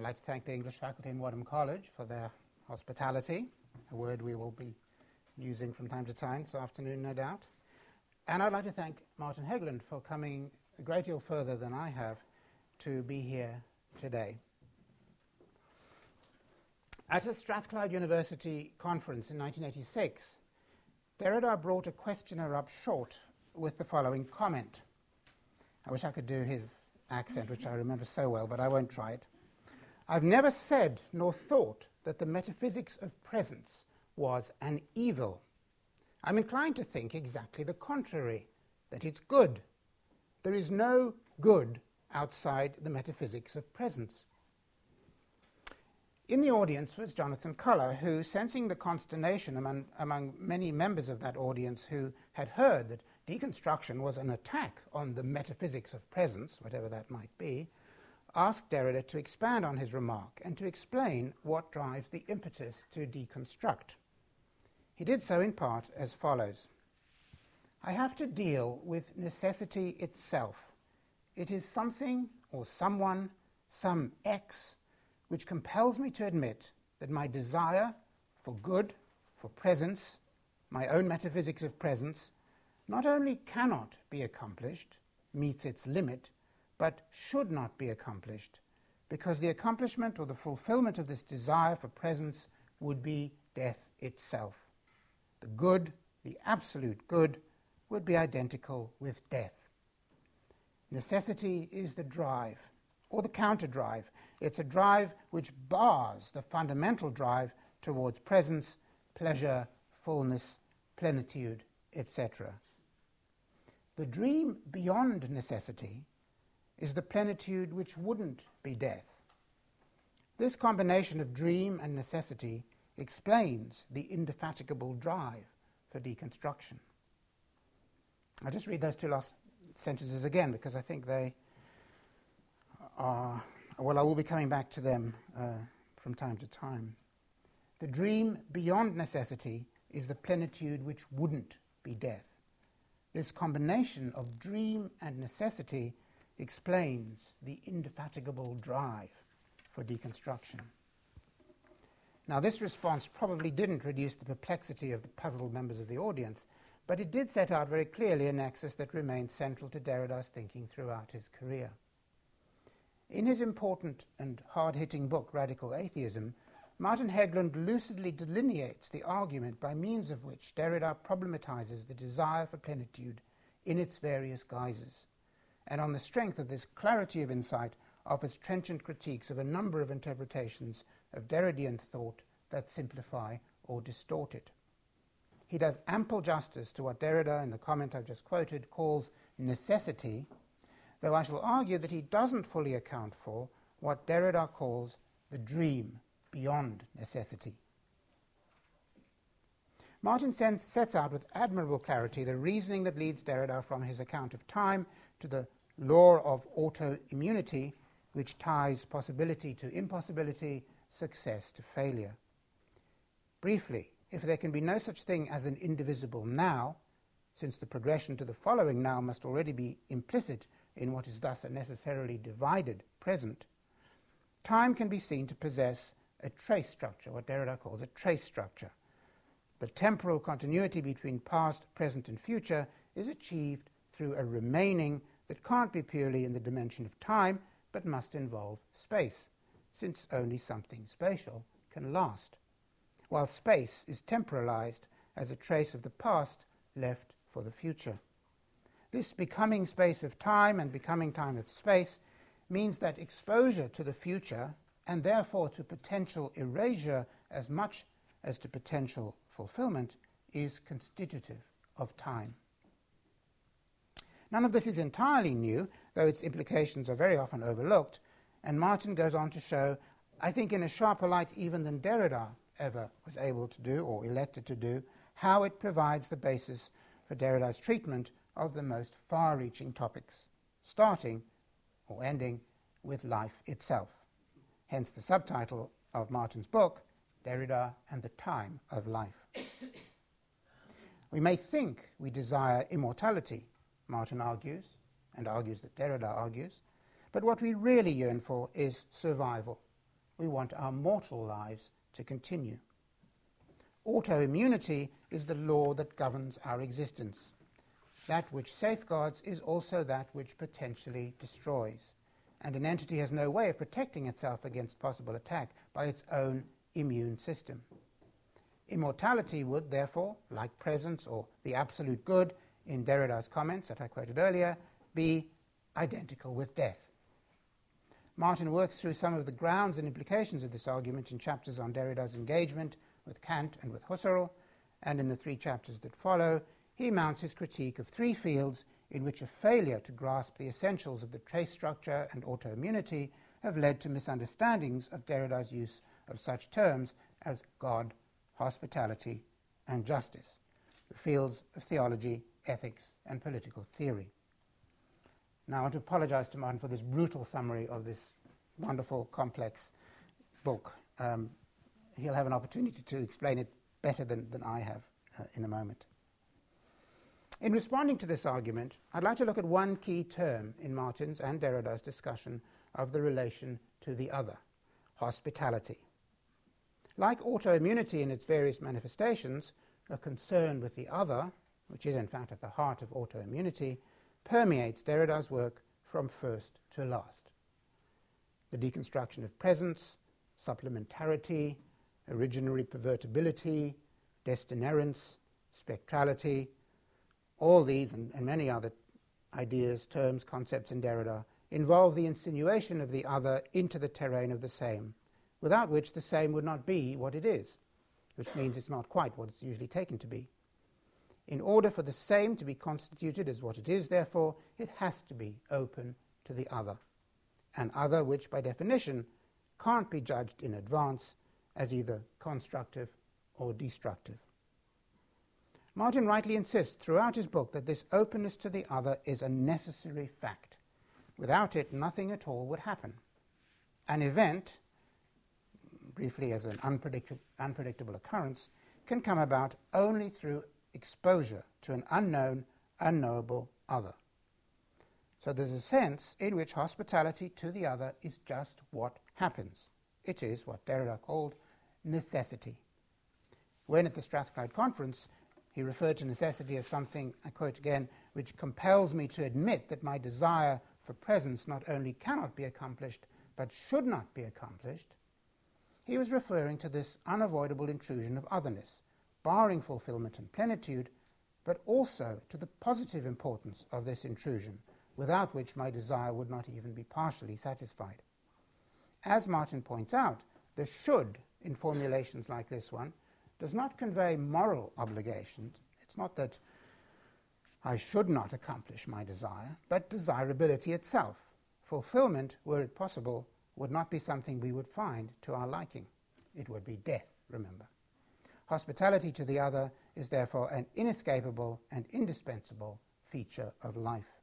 I'd like to thank the English faculty in Wadham College for their hospitality, a word we will be using from time to time this afternoon, no doubt. And I'd like to thank Martin Hägglund for coming a great deal further than I have to be here today. At a Strathclyde University conference in 1986, Derrida brought a questioner up short with the following comment. I wish I could do his accent, which I remember so well, but I won't try it. I've never said nor thought that the metaphysics of presence was an evil. I'm inclined to think exactly the contrary, that it's good. There is no good outside the metaphysics of presence. In the audience was Jonathan Culler, who, sensing the consternation among, among many members of that audience who had heard that deconstruction was an attack on the metaphysics of presence, whatever that might be, asked Derrida to expand on his remark and to explain what drives the impetus to deconstruct. He did so in part as follows I have to deal with necessity itself. It is something or someone, some X, which compels me to admit that my desire for good, for presence, my own metaphysics of presence, not only cannot be accomplished, meets its limit, but should not be accomplished, because the accomplishment or the fulfillment of this desire for presence would be death itself. The good, the absolute good, would be identical with death. Necessity is the drive, or the counter drive. It's a drive which bars the fundamental drive towards presence, pleasure, fullness, plenitude, etc. The dream beyond necessity is the plenitude which wouldn't be death. This combination of dream and necessity explains the indefatigable drive for deconstruction. I'll just read those two last sentences again because I think they are, well, I will be coming back to them uh, from time to time. The dream beyond necessity is the plenitude which wouldn't be death. This combination of dream and necessity explains the indefatigable drive for deconstruction. Now, this response probably didn't reduce the perplexity of the puzzled members of the audience, but it did set out very clearly a nexus that remained central to Derrida's thinking throughout his career. In his important and hard hitting book, Radical Atheism, Martin Hägglund lucidly delineates the argument by means of which Derrida problematizes the desire for plenitude in its various guises, and on the strength of this clarity of insight offers trenchant critiques of a number of interpretations of Derridean thought that simplify or distort it. He does ample justice to what Derrida, in the comment I've just quoted, calls necessity, though I shall argue that he doesn't fully account for what Derrida calls the dream beyond necessity. Martin Sense sets out with admirable clarity the reasoning that leads Derrida from his account of time to the law of autoimmunity, which ties possibility to impossibility, success to failure. Briefly, if there can be no such thing as an indivisible now, since the progression to the following now must already be implicit in what is thus a necessarily divided present, time can be seen to possess a trace structure, what Derrida calls a trace structure. The temporal continuity between past, present, and future is achieved through a remaining that can't be purely in the dimension of time, but must involve space, since only something spatial can last, while space is temporalized as a trace of the past left for the future. This becoming space of time and becoming time of space means that exposure to the future and therefore to potential erasure as much as to potential fulfillment, is constitutive of time. None of this is entirely new, though its implications are very often overlooked, and Martin goes on to show, I think in a sharper light even than Derrida ever was able to do or elected to do, how it provides the basis for Derrida's treatment of the most far reaching topics, starting or ending with life itself hence the subtitle of Martin's book, Derrida and the Time of Life. we may think we desire immortality, Martin argues, and argues that Derrida argues, but what we really yearn for is survival, we want our mortal lives to continue. Autoimmunity is the law that governs our existence. That which safeguards is also that which potentially destroys, and an entity has no way of protecting itself against possible attack by its own immune system. Immortality would, therefore, like presence or the absolute good in Derrida's comments that I quoted earlier, be identical with death. Martin works through some of the grounds and implications of this argument in chapters on Derrida's engagement with Kant and with Husserl, and in the three chapters that follow, he mounts his critique of three fields in which a failure to grasp the essentials of the trace structure and autoimmunity have led to misunderstandings of Derrida's use of such terms as God, hospitality, and justice, the fields of theology, ethics, and political theory. Now, I want to apologize to Martin for this brutal summary of this wonderful, complex book. Um, he'll have an opportunity to explain it better than, than I have uh, in a moment. In responding to this argument, I'd like to look at one key term in Martin's and Derrida's discussion of the relation to the other hospitality. Like autoimmunity in its various manifestations, a concern with the other, which is in fact at the heart of autoimmunity, permeates Derrida's work from first to last. The deconstruction of presence, supplementarity, originary pervertibility, destinerrance, spectrality, all these and, and, many other ideas, terms, concepts in Derrida involve the insinuation of the other into the terrain of the same, without which the same would not be what it is, which means it's not quite what it's usually taken to be. In order for the same to be constituted as what it is, therefore, it has to be open to the other, an other which, by definition, can't be judged in advance as either constructive or destructive. Martin rightly insists throughout his book that this openness to the other is a necessary fact. Without it, nothing at all would happen. An event, briefly as an unpredictable occurrence, can come about only through exposure to an unknown, unknowable other. So there's a sense in which hospitality to the other is just what happens. It is what Derrida called necessity. When at the Strathclyde conference, he referred to necessity as something, I quote again, which compels me to admit that my desire for presence not only cannot be accomplished, but should not be accomplished. He was referring to this unavoidable intrusion of otherness, barring fulfillment and plenitude, but also to the positive importance of this intrusion, without which my desire would not even be partially satisfied. As Martin points out, the should in formulations like this one does not convey moral obligations. It's not that I should not accomplish my desire, but desirability itself. Fulfillment, were it possible, would not be something we would find to our liking. It would be death, remember. Hospitality to the other is therefore an inescapable and indispensable feature of life.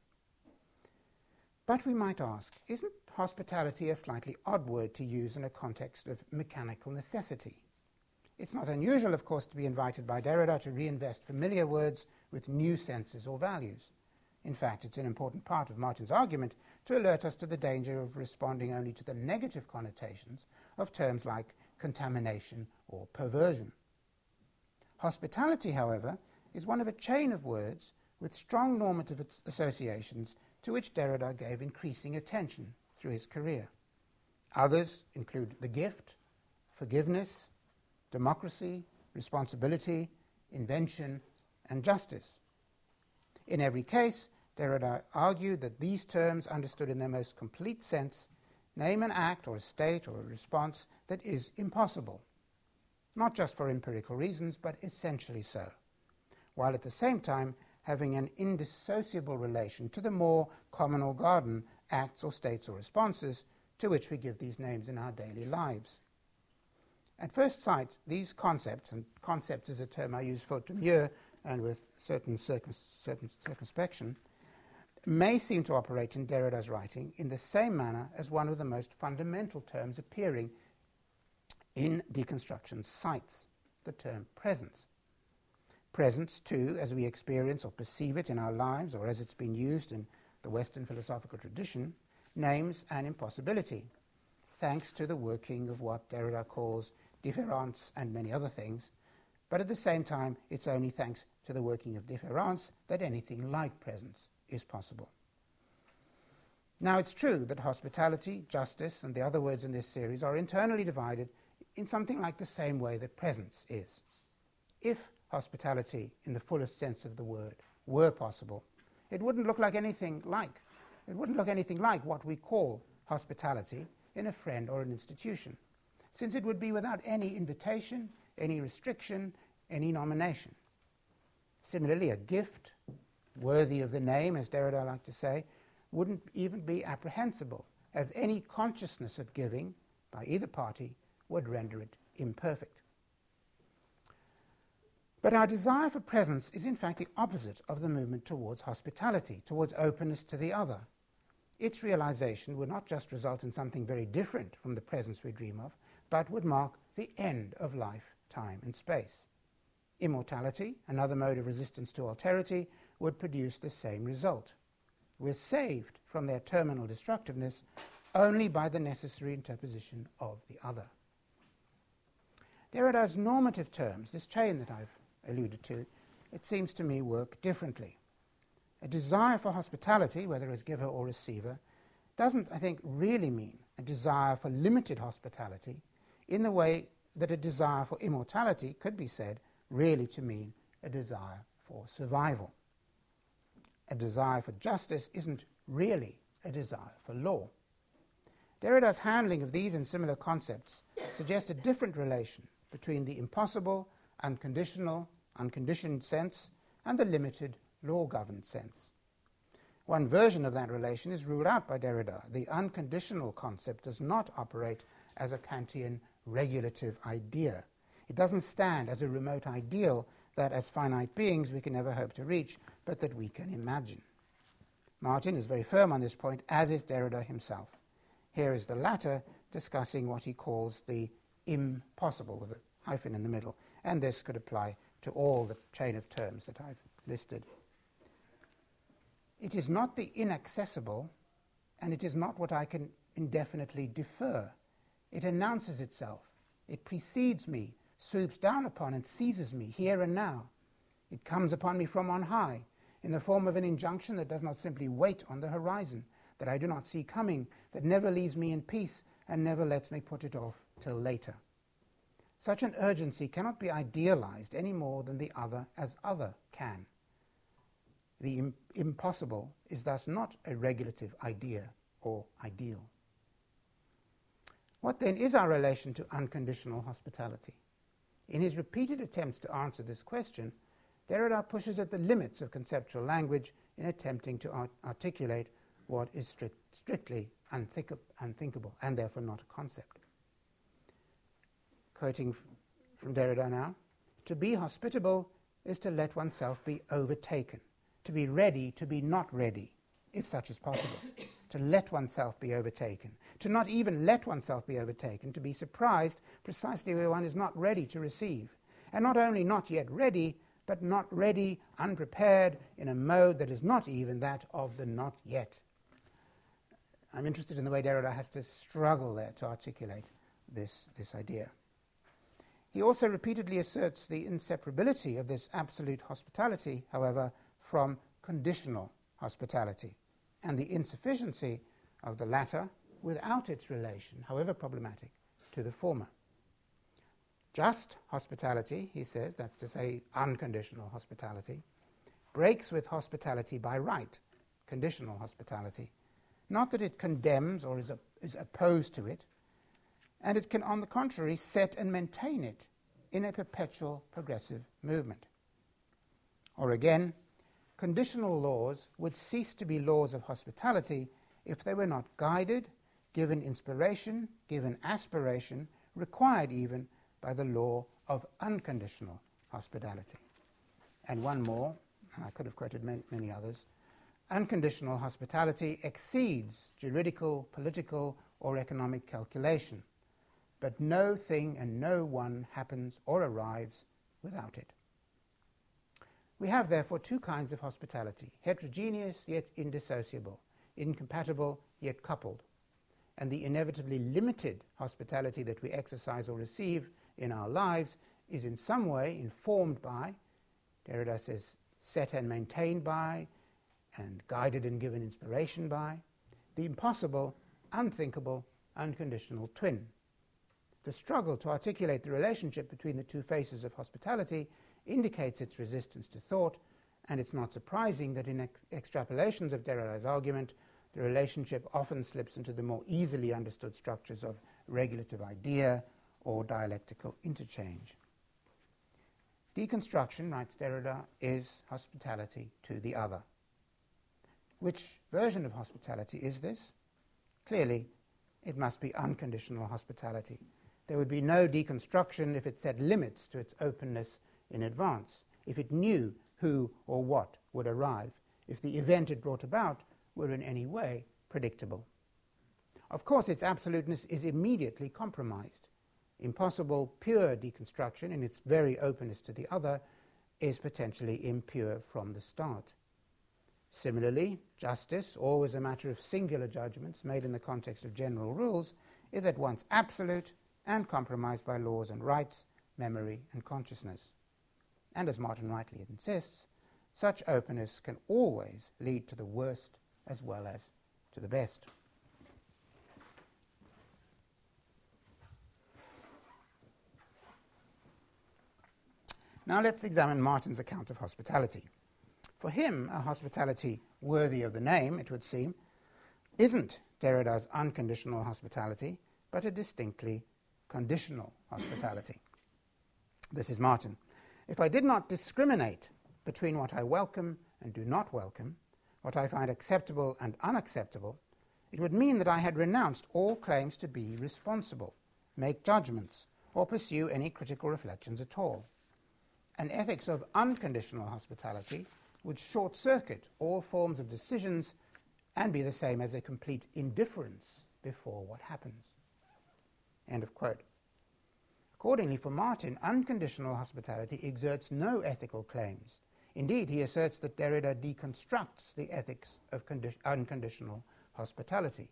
But we might ask, isn't hospitality a slightly odd word to use in a context of mechanical necessity? It's not unusual, of course, to be invited by Derrida to reinvest familiar words with new senses or values. In fact, it's an important part of Martin's argument to alert us to the danger of responding only to the negative connotations of terms like contamination or perversion. Hospitality, however, is one of a chain of words with strong normative associations to which Derrida gave increasing attention through his career. Others include the gift, forgiveness, democracy, responsibility, invention, and justice. In every case, Derrida argued that these terms, understood in their most complete sense, name an act or a state or a response that is impossible, not just for empirical reasons, but essentially so, while at the same time having an indissociable relation to the more common or garden acts or states or responses to which we give these names in our daily lives. At first sight, these concepts, and concept is a term I use for demure and with certain, certain circumspection, may seem to operate in Derrida's writing in the same manner as one of the most fundamental terms appearing in deconstruction sites, the term presence. Presence, too, as we experience or perceive it in our lives, or as it's been used in the Western philosophical tradition, names an impossibility. thanks to the working of what Derrida calls différance and many other things, but at the same time, it's only thanks to the working of différance that anything like presence is possible. Now, it's true that hospitality, justice, and the other words in this series are internally divided in something like the same way that presence is. If hospitality, in the fullest sense of the word, were possible, it wouldn't look like anything like, it wouldn't look anything like what we call hospitality in a friend or an institution, since it would be without any invitation, any restriction, any nomination. Similarly, a gift, worthy of the name, as Derrida liked to say, wouldn't even be apprehensible, as any consciousness of giving by either party would render it imperfect. But our desire for presence is in fact the opposite of the movement towards hospitality, towards openness to the other. Its realization would not just result in something very different from the presence we dream of, but would mark the end of life, time, and space. Immortality, another mode of resistance to alterity, would produce the same result. We're saved from their terminal destructiveness only by the necessary interposition of the other. Derrida's normative terms, this chain that I've alluded to, it seems to me work differently. A desire for hospitality, whether as giver or receiver, doesn't, I think, really mean a desire for limited hospitality in the way that a desire for immortality could be said really to mean a desire for survival. A desire for justice isn't really a desire for law. Derrida's handling of these and similar concepts suggests a different relation between the impossible, unconditional, unconditioned sense and the limited, law governed sense. One version of that relation is ruled out by Derrida. The unconditional concept does not operate as a Kantian regulative idea. It doesn't stand as a remote ideal that, as finite beings, we can never hope to reach, but that we can imagine. Martin is very firm on this point, as is Derrida himself. Here is the latter discussing what he calls the impossible, with a hyphen in the middle, and this could apply to all the chain of terms that I've listed. It is not the inaccessible, and it is not what I can indefinitely defer. It announces itself. It precedes me, swoops down upon, and seizes me here and now. It comes upon me from on high in the form of an injunction that does not simply wait on the horizon, that I do not see coming, that never leaves me in peace and never lets me put it off till later. Such an urgency cannot be idealized any more than the other as other can. The Im- impossible is thus not a regulative idea or ideal. What then is our relation to unconditional hospitality? In his repeated attempts to answer this question, Derrida pushes at the limits of conceptual language in attempting to art- articulate what is strict, strictly unthink- unthinkable and therefore not a concept quoting from Derrida now, to be hospitable is to let oneself be overtaken, to be ready to be not ready, if such is possible, to let oneself be overtaken, to not even let oneself be overtaken, to be surprised precisely where one is not ready to receive, and not only not yet ready, but not ready, unprepared, in a mode that is not even that of the not yet. I'm interested in the way Derrida has to struggle there to articulate this, this idea. He also repeatedly asserts the inseparability of this absolute hospitality, however, from conditional hospitality, and the insufficiency of the latter without its relation, however problematic, to the former. Just hospitality, he says, that's to say unconditional hospitality, breaks with hospitality by right, conditional hospitality. Not that it condemns or is, a, is opposed to it, and it can, on the contrary, set and maintain it in a perpetual progressive movement. Or again, conditional laws would cease to be laws of hospitality if they were not guided, given inspiration, given aspiration, required even by the law of unconditional hospitality. And one more, and I could have quoted many, many others unconditional hospitality exceeds juridical, political, or economic calculation but no thing and no one happens or arrives without it. We have therefore two kinds of hospitality heterogeneous yet indissociable, incompatible yet coupled. and the inevitably limited hospitality that we exercise or receive in our lives is in some way informed by, Derrida says, set and maintained by, and guided and given inspiration by, the impossible, unthinkable, unconditional twin. The struggle to articulate the relationship between the two faces of hospitality indicates its resistance to thought, and it's not surprising that in ex- extrapolations of Derrida's argument, the relationship often slips into the more easily understood structures of regulative idea or dialectical interchange. Deconstruction, writes Derrida, is hospitality to the other. Which version of hospitality is this? Clearly, it must be unconditional hospitality. There would be no deconstruction if it set limits to its openness in advance, if it knew who or what would arrive, if the event it brought about were in any way predictable. Of course, its absoluteness is immediately compromised. Impossible pure deconstruction, in its very openness to the other, is potentially impure from the start. Similarly, justice, always a matter of singular judgments made in the context of general rules, is at once absolute and compromised by laws and rights, memory and consciousness. And as Martin rightly insists, such openness can always lead to the worst as well as to the best. Now let's examine Martin's account of hospitality. For him, a hospitality worthy of the name, it would seem, isn't Derrida's unconditional hospitality, but a distinctly conditional hospitality. This is Martin. If I did not discriminate between what I welcome and do not welcome, what I find acceptable and unacceptable, it would mean that I had renounced all claims to be responsible, make judgments, or pursue any critical reflections at all. An ethics of unconditional hospitality would short circuit all forms of decisions and be the same as a complete indifference before what happens. End of quote. Accordingly, for Martin, unconditional hospitality exerts no ethical claims Indeed, he asserts that Derrida deconstructs the ethics of condi- unconditional hospitality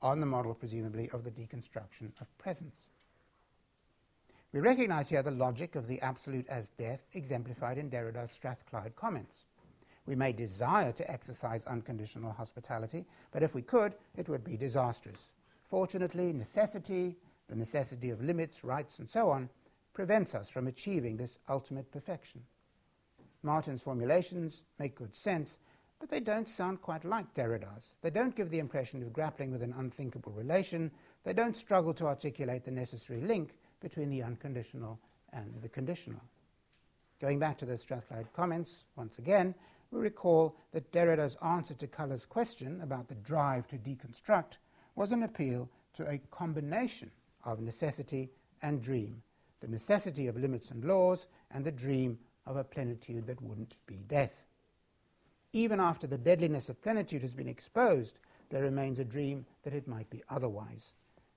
on the model, presumably, of the deconstruction of presence. We recognize here the logic of the absolute as death exemplified in Derrida's Strathclyde comments. We may desire to exercise unconditional hospitality, but if we could, it would be disastrous. Fortunately, necessity, the necessity of limits, rights, and so on, prevents us from achieving this ultimate perfection. Martin's formulations make good sense, but they don't sound quite like Derrida's. They don't give the impression of grappling with an unthinkable relation. They don't struggle to articulate the necessary link between the unconditional and the conditional. Going back to the Strathclyde comments, once again, we recall that Derrida's answer to Culler's question about the drive to deconstruct was an appeal to a combination of necessity and dream, the necessity of limits and laws, and the dream of a plenitude that wouldn't be death. Even after the deadliness of plenitude has been exposed, there remains a dream that it might be otherwise.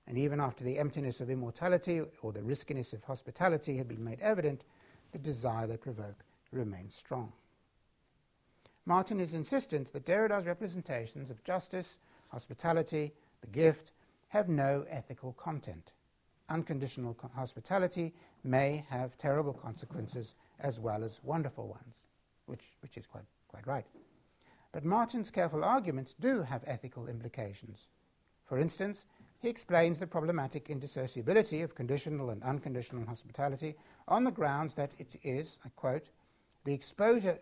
And even after the emptiness of immortality or the riskiness of hospitality had been made evident, the desire they provoke remains strong. Martin is insistent that Derrida's representations of justice, hospitality, the gift, have no ethical content. Unconditional hospitality may have terrible consequences as well as wonderful ones, which, which is quite, quite right. But Martin's careful arguments do have ethical implications. For instance, he explains the problematic indissociability of conditional and unconditional hospitality on the grounds that it is, I quote, the exposure,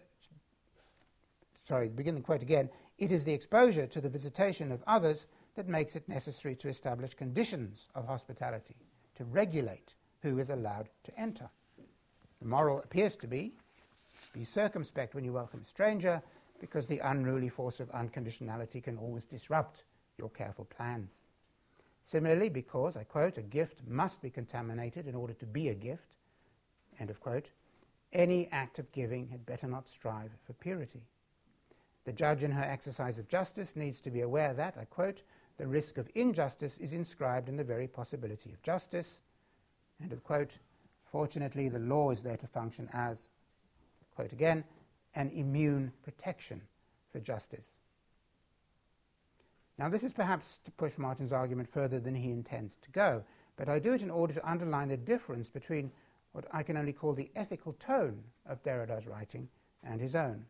sorry, begin the quote again, it is the exposure to the visitation of others that makes it necessary to establish conditions of hospitality, to regulate who is allowed to enter. The moral appears to be be circumspect when you welcome a stranger because the unruly force of unconditionality can always disrupt your careful plans. Similarly, because, I quote, a gift must be contaminated in order to be a gift, end of quote, any act of giving had better not strive for purity. The judge in her exercise of justice needs to be aware that, I quote, the risk of injustice is inscribed in the very possibility of justice, end of quote, Fortunately, the law is there to function as, quote again, an immune protection for justice. Now, this is perhaps to push Martin's argument further than he intends to go, but I do it in order to underline the difference between what I can only call the ethical tone of Derrida's writing and his own.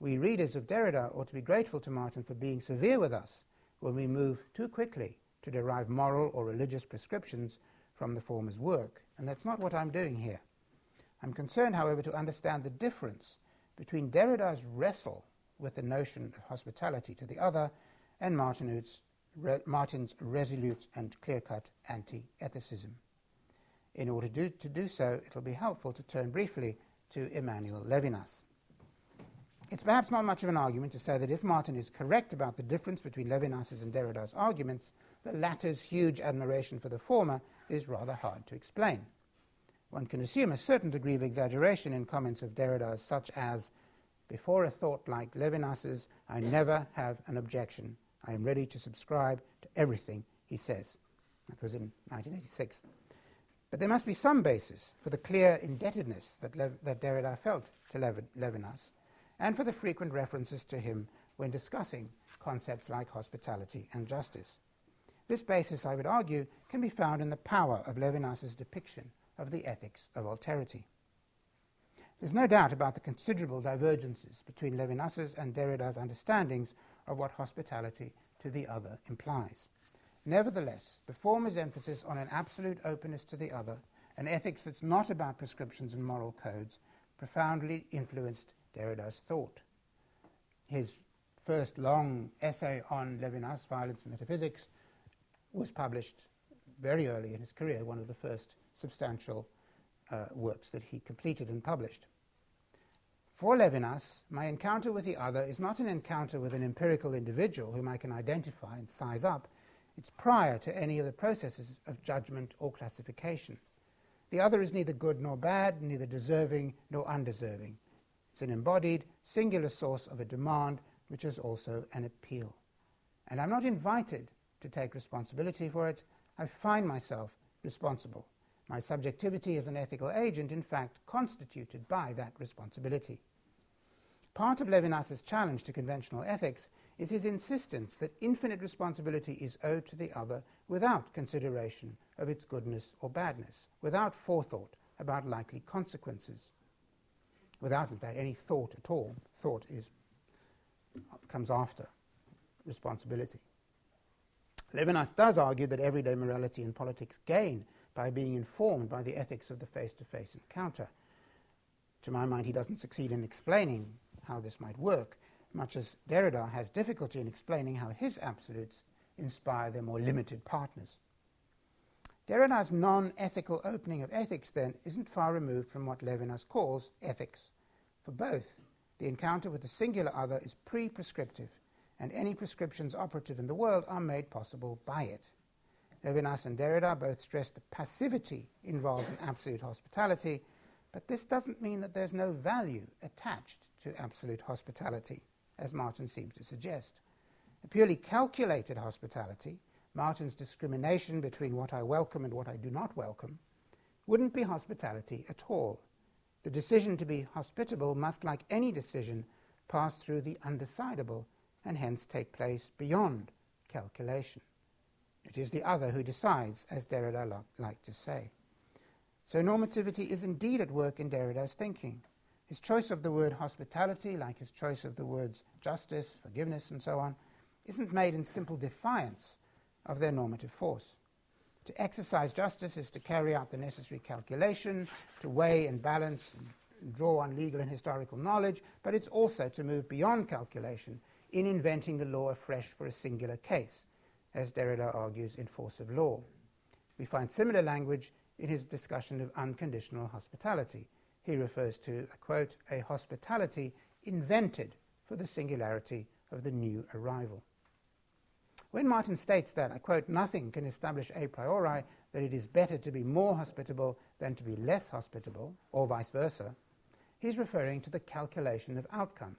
We readers of Derrida ought to be grateful to Martin for being severe with us when we move too quickly to derive moral or religious prescriptions from the former's work, and that's not what I'm doing here. I'm concerned, however, to understand the difference between Derrida's wrestle with the notion of hospitality to the other and Martin's, re, Martin's resolute and clear-cut anti-ethicism. In order to do, to do so, it'll be helpful to turn briefly to Emmanuel Levinas. It's perhaps not much of an argument to say that if Martin is correct about the difference between Levinas's and Derrida's arguments, the latter's huge admiration for the former is rather hard to explain. One can assume a certain degree of exaggeration in comments of Derrida's, such as, Before a thought like Levinas's, I never have an objection. I am ready to subscribe to everything he says. That was in 1986. But there must be some basis for the clear indebtedness that, Lev- that Derrida felt to Lev- Levinas and for the frequent references to him when discussing concepts like hospitality and justice. This basis, I would argue, can be found in the power of Levinas's depiction of the ethics of alterity. There's no doubt about the considerable divergences between Levinas's and Derrida's understandings of what hospitality to the other implies. Nevertheless, the former's emphasis on an absolute openness to the other, an ethics that's not about prescriptions and moral codes, profoundly influenced Derrida's thought. His first long essay on Levinas, Violence and Metaphysics, was published very early in his career, one of the first substantial uh, works that he completed and published. For Levinas, my encounter with the other is not an encounter with an empirical individual whom I can identify and size up. It's prior to any of the processes of judgment or classification. The other is neither good nor bad, neither deserving nor undeserving. It's an embodied, singular source of a demand, which is also an appeal. And I'm not invited to take responsibility for it. I find myself responsible. My subjectivity as an ethical agent, in fact, constituted by that responsibility. Part of Levinas's challenge to conventional ethics is his insistence that infinite responsibility is owed to the other without consideration of its goodness or badness, without forethought about likely consequences without, in fact, any thought at all. Thought is, comes after responsibility. Levinas does argue that everyday morality and politics gain by being informed by the ethics of the face to face encounter. To my mind, he doesn't succeed in explaining how this might work, much as Derrida has difficulty in explaining how his absolutes inspire their more limited partners. Derrida's non-ethical opening of ethics, then, isn't far removed from what Levinas calls ethics. For both, the encounter with the singular other is pre-prescriptive, and any prescriptions operative in the world are made possible by it. Levinas and Derrida both stress the passivity involved in absolute hospitality, but this doesn't mean that there's no value attached to absolute hospitality, as Martin seems to suggest. A purely calculated hospitality Martin's discrimination between what I welcome and what I do not welcome, wouldn't be hospitality at all. The decision to be hospitable must, like any decision, pass through the undecidable and hence take place beyond calculation. It is the other who decides, as Derrida lo- liked to say. So normativity is indeed at work in Derrida's thinking. His choice of the word hospitality, like his choice of the words justice, forgiveness, and so on, isn't made in simple defiance of their normative force. To exercise justice is to carry out the necessary calculation, to weigh and balance and draw on legal and historical knowledge, but it's also to move beyond calculation in inventing the law afresh for a singular case, as Derrida argues in Force of Law. We find similar language in his discussion of unconditional hospitality. He refers to, a quote, a hospitality invented for the singularity of the new arrival. When Martin states that, I quote, nothing can establish a priori that it is better to be more hospitable than to be less hospitable, or vice versa, he's referring to the calculation of outcomes.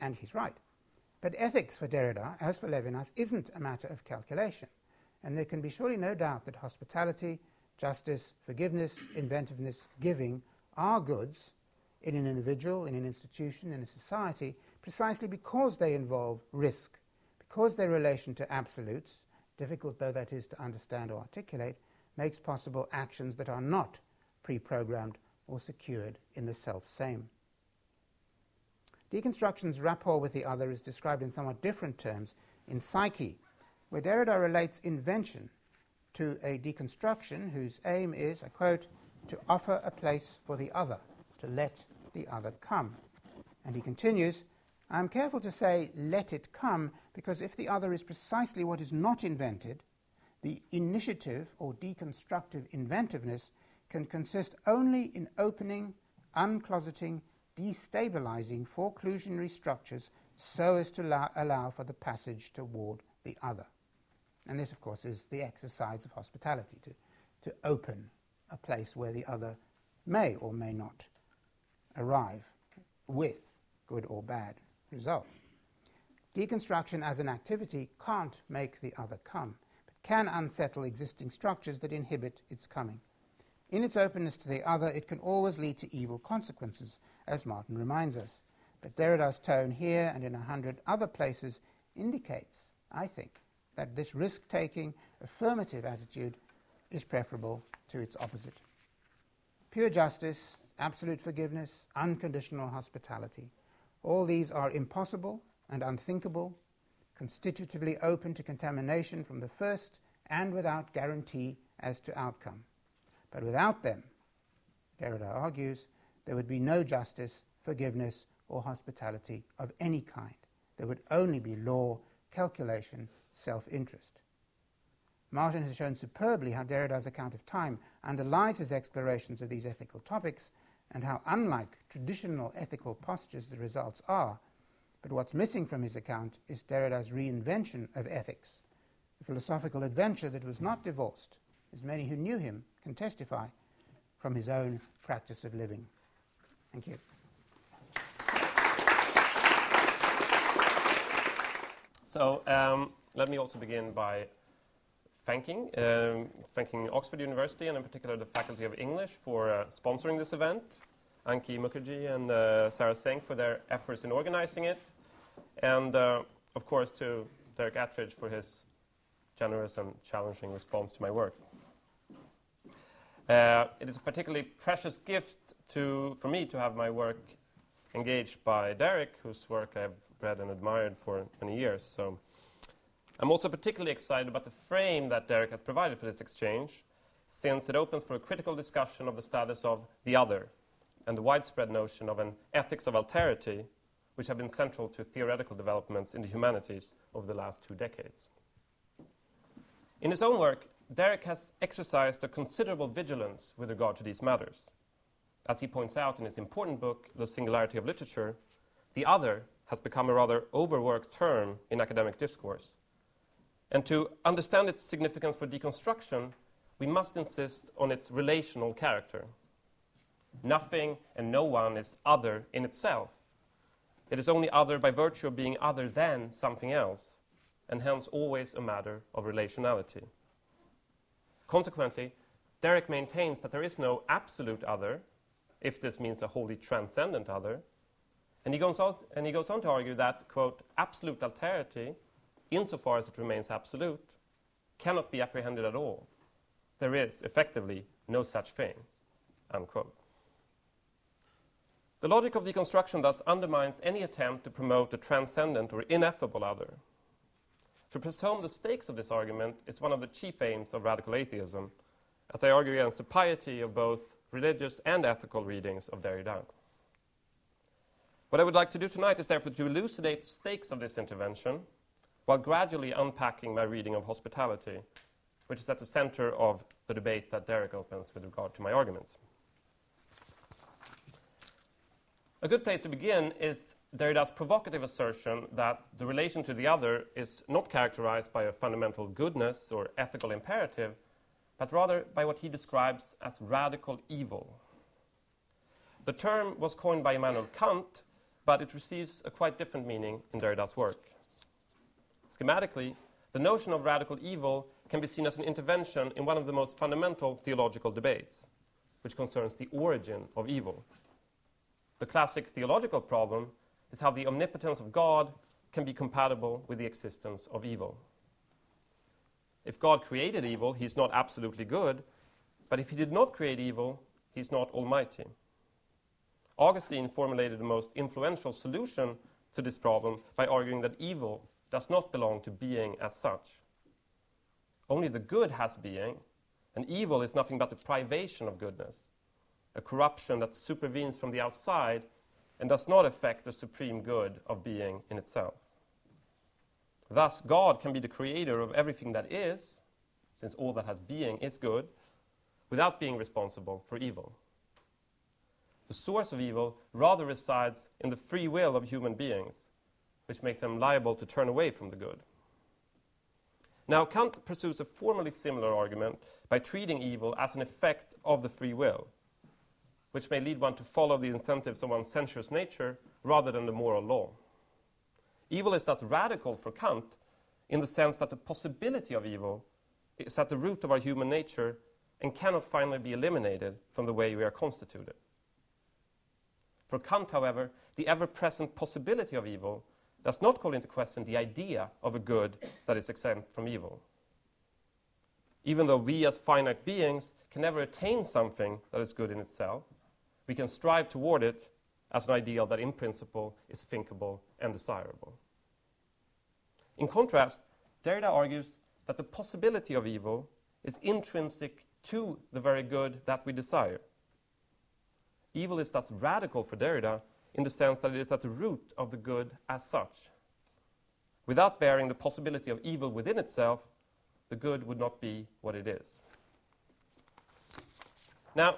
And he's right. But ethics for Derrida, as for Levinas, isn't a matter of calculation. And there can be surely no doubt that hospitality, justice, forgiveness, inventiveness, giving are goods in an individual, in an institution, in a society, precisely because they involve risk because their relation to absolutes, difficult though that is to understand or articulate, makes possible actions that are not pre programmed or secured in the self same. Deconstruction's rapport with the other is described in somewhat different terms in Psyche, where Derrida relates invention to a deconstruction whose aim is, I quote, to offer a place for the other, to let the other come. And he continues, I am careful to say, let it come, because if the other is precisely what is not invented, the initiative or deconstructive inventiveness can consist only in opening, uncloseting, destabilizing foreclusionary structures so as to allow, allow for the passage toward the other. And this, of course, is the exercise of hospitality to, to open a place where the other may or may not arrive with good or bad results. Deconstruction as an activity can't make the other come, but can unsettle existing structures that inhibit its coming. In its openness to the other, it can always lead to evil consequences, as Martin reminds us. But Derrida's tone here and in a hundred other places indicates, I think, that this risk taking, affirmative attitude is preferable to its opposite. Pure justice, absolute forgiveness, unconditional hospitality, all these are impossible and unthinkable, constitutively open to contamination from the first, and without guarantee as to outcome. But without them, Derrida argues, there would be no justice, forgiveness, or hospitality of any kind. There would only be law, calculation, self interest. Martin has shown superbly how Derrida's account of time underlies his explorations of these ethical topics and how unlike traditional ethical postures the results are. But what's missing from his account is Derrida's reinvention of ethics, a philosophical adventure that was not divorced, as many who knew him can testify, from his own practice of living. Thank you. So um, let me also begin by thanking, um, thanking Oxford University and in particular the Faculty of English for uh, sponsoring this event, Ankhi Mukherjee and uh, Sarah Singh for their efforts in organizing it, and uh, of course to Derek Attridge for his generous and challenging response to my work. Uh, it is a particularly precious gift to, for me to have my work engaged by Derek, whose work I've read and admired for many years. So I'm also particularly excited about the frame that Derek has provided for this exchange, since it opens for a critical discussion of the status of the other and the widespread notion of an ethics of alterity, which have been central to theoretical developments in the humanities over the last two decades. In his own work, Derek has exercised a considerable vigilance with regard to these matters. As he points out in his important book, The Singularity of Literature, the other has become a rather overworked term in academic discourse. And to understand its significance for deconstruction, we must insist on its relational character. Nothing and no one is other in itself. It is only other by virtue of being other than something else, and hence always a matter of relationality. Consequently, Derek maintains that there is no absolute other, if this means a wholly transcendent other, and he goes on, and he goes on to argue that, quote, absolute alterity insofar as it remains absolute, cannot be apprehended at all. There is, effectively, no such thing. Unquote. The logic of deconstruction thus undermines any attempt to promote a transcendent or ineffable other. To press home the stakes of this argument is one of the chief aims of radical atheism, as I argue against the piety of both religious and ethical readings of Derrida. What I would like to do tonight is therefore to elucidate the stakes of this intervention while gradually unpacking my reading of hospitality, which is at the center of the debate that Derek opens with regard to my arguments. A good place to begin is Derrida's provocative assertion that the relation to the other is not characterized by a fundamental goodness or ethical imperative, but rather by what he describes as radical evil. The term was coined by Immanuel Kant, but it receives a quite different meaning in Derrida's work. Schematically, the notion of radical evil can be seen as an intervention in one of the most fundamental theological debates, which concerns the origin of evil. The classic theological problem is how the omnipotence of God can be compatible with the existence of evil. If God created evil, he's not absolutely good, but if he did not create evil, he's not almighty. Augustine formulated the most influential solution to this problem by arguing that evil does not belong to being as such. Only the good has being, and evil is nothing but the privation of goodness, a corruption that supervenes from the outside and does not affect the supreme good of being in itself. Thus, God can be the creator of everything that is, since all that has being is good, without being responsible for evil. The source of evil rather resides in the free will of human beings, which make them liable to turn away from the good. Now, Kant pursues a formally similar argument by treating evil as an effect of the free will, which may lead one to follow the incentives of one's sensuous nature rather than the moral law. Evil is thus radical for Kant in the sense that the possibility of evil is at the root of our human nature and cannot finally be eliminated from the way we are constituted. For Kant, however, the ever present possibility of evil does not call into question the idea of a good that is exempt from evil. Even though we as finite beings can never attain something that is good in itself, we can strive toward it as an ideal that in principle is thinkable and desirable. In contrast, Derrida argues that the possibility of evil is intrinsic to the very good that we desire. Evil is thus radical for Derrida in the sense that it is at the root of the good as such. Without bearing the possibility of evil within itself, the good would not be what it is. Now,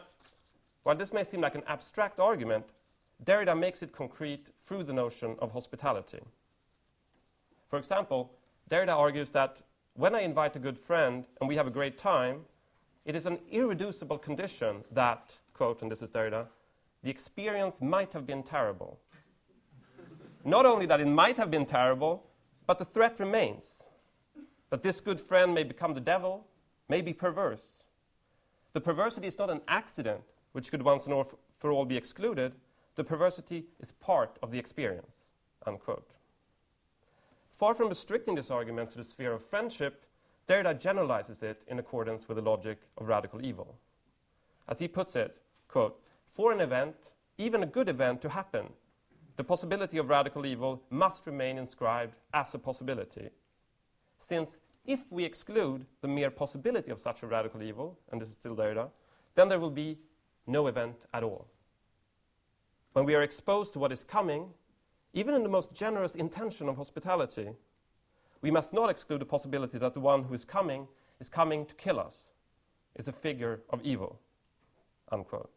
while this may seem like an abstract argument, Derrida makes it concrete through the notion of hospitality. For example, Derrida argues that when I invite a good friend and we have a great time, it is an irreducible condition that, quote, and this is Derrida, the experience might have been terrible. Not only that it might have been terrible, but the threat remains that this good friend may become the devil, may be perverse. The perversity is not an accident which could once and for all be excluded. The perversity is part of the experience. Unquote. Far from restricting this argument to the sphere of friendship, Derrida generalizes it in accordance with the logic of radical evil. As he puts it, quote, for an event, even a good event, to happen, the possibility of radical evil must remain inscribed as a possibility. Since if we exclude the mere possibility of such a radical evil, and this is still Derrida, then there will be no event at all. When we are exposed to what is coming, even in the most generous intention of hospitality, we must not exclude the possibility that the one who is coming is coming to kill us, is a figure of evil. Unquote.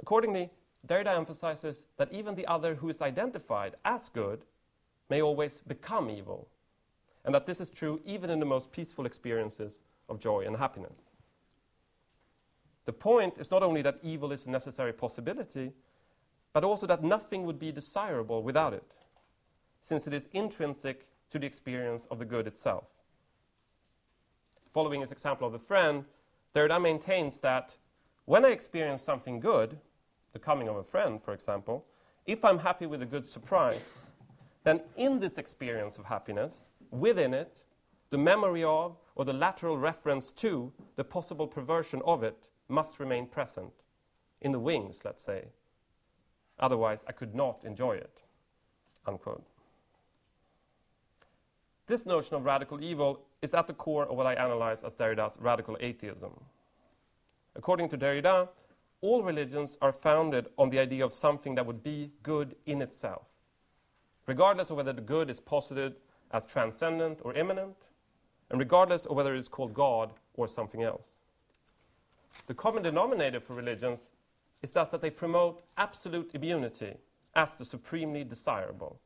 Accordingly, Derrida emphasizes that even the other who is identified as good may always become evil, and that this is true even in the most peaceful experiences of joy and happiness. The point is not only that evil is a necessary possibility, but also that nothing would be desirable without it, since it is intrinsic to the experience of the good itself. Following his example of the friend, Derrida maintains that when I experience something good, the coming of a friend, for example, if I'm happy with a good surprise, then in this experience of happiness, within it, the memory of or the lateral reference to the possible perversion of it must remain present. In the wings, let's say. Otherwise, I could not enjoy it. Unquote. This notion of radical evil is at the core of what I analyze as Derrida's radical atheism. According to Derrida, all religions are founded on the idea of something that would be good in itself, regardless of whether the good is posited as transcendent or immanent, and regardless of whether it is called God or something else. The common denominator for religions is thus that they promote absolute immunity as the supremely desirable.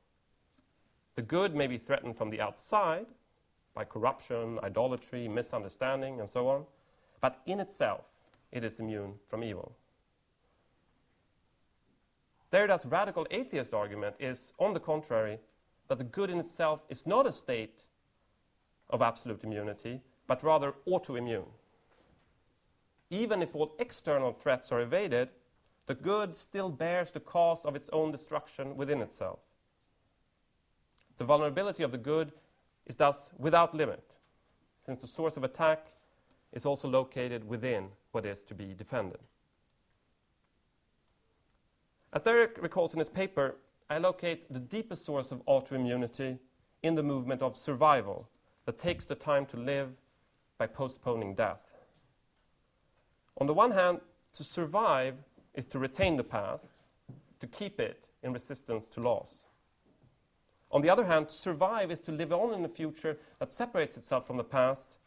The good may be threatened from the outside by corruption, idolatry, misunderstanding, and so on, but in itself, it is immune from evil. Derrida's radical atheist argument is, on the contrary, that the good in itself is not a state of absolute immunity, but rather autoimmune. Even if all external threats are evaded, the good still bears the cause of its own destruction within itself. the vulnerability of the good is thus without limit, since the source of attack is also located within what is to be defended. As Derek recalls in his paper, I locate the deepest source of autoimmunity in the movement of survival that takes the time to live by postponing death. On the one hand, to survive is to retain the past, to keep it in resistance to loss. On the other hand, to survive is to live on in a future that separates itself from the past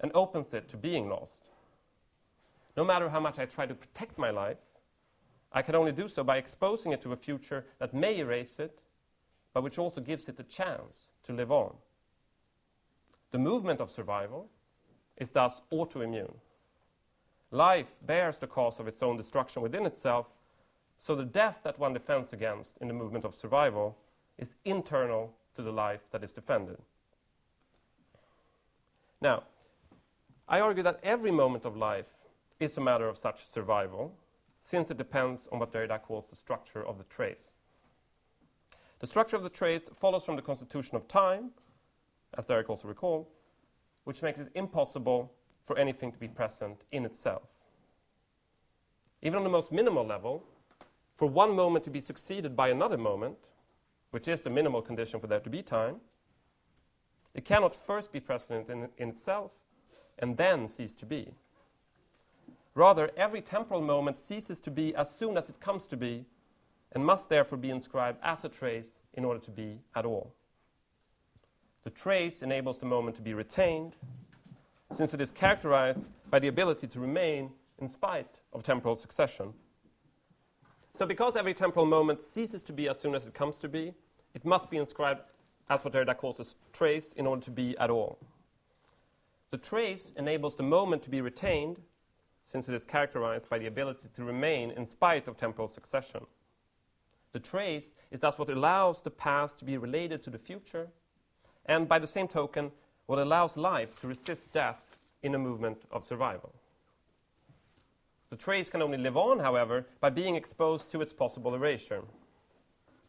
and opens it to being lost. No matter how much I try to protect my life, I can only do so by exposing it to a future that may erase it, but which also gives it a chance to live on. The movement of survival is thus autoimmune. Life bears the cause of its own destruction within itself, so the death that one defends against in the movement of survival is internal to the life that is defended. Now, I argue that every moment of life is a matter of such survival, since it depends on what Derrida calls the structure of the trace. The structure of the trace follows from the constitution of time, as Derek also recalled, which makes it impossible for anything to be present in itself. Even on the most minimal level, for one moment to be succeeded by another moment, which is the minimal condition for there to be time, it cannot first be present in, in itself and then cease to be. Rather, every temporal moment ceases to be as soon as it comes to be, and must therefore be inscribed as a trace in order to be at all. The trace enables the moment to be retained, since it is characterized by the ability to remain in spite of temporal succession. So, because every temporal moment ceases to be as soon as it comes to be, it must be inscribed as what Derrida calls a trace in order to be at all. The trace enables the moment to be retained, since it is characterized by the ability to remain in spite of temporal succession. The trace is thus what allows the past to be related to the future, and by the same token, what allows life to resist death in a movement of survival. The trace can only live on, however, by being exposed to its possible erasure.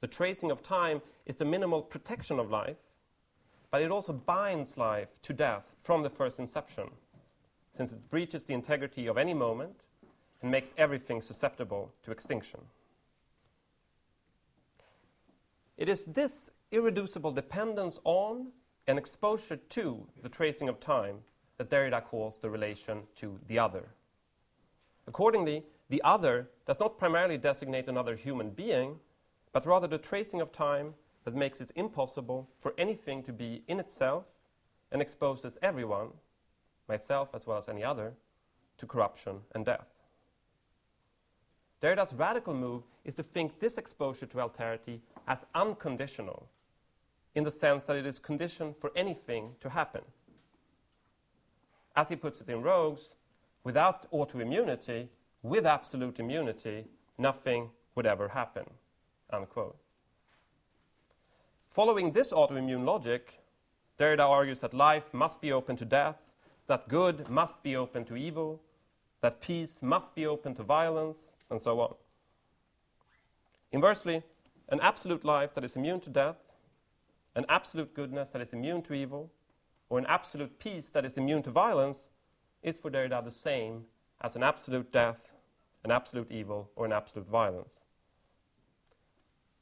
The tracing of time is the minimal protection of life, but it also binds life to death from the first inception, since it breaches the integrity of any moment and makes everything susceptible to extinction. It is this irreducible dependence on and exposure to the tracing of time that Derrida calls the relation to the other. Accordingly, the other does not primarily designate another human being, but rather the tracing of time that makes it impossible for anything to be in itself and exposes everyone, myself as well as any other, to corruption and death. Derrida's radical move is to think this exposure to alterity as unconditional, in the sense that it is conditioned for anything to happen. As he puts it in Rogues, Without autoimmunity, with absolute immunity, nothing would ever happen. Unquote. Following this autoimmune logic, Derrida argues that life must be open to death, that good must be open to evil, that peace must be open to violence, and so on. Inversely, an absolute life that is immune to death, an absolute goodness that is immune to evil, or an absolute peace that is immune to violence is for Derrida the same as an absolute death, an absolute evil, or an absolute violence.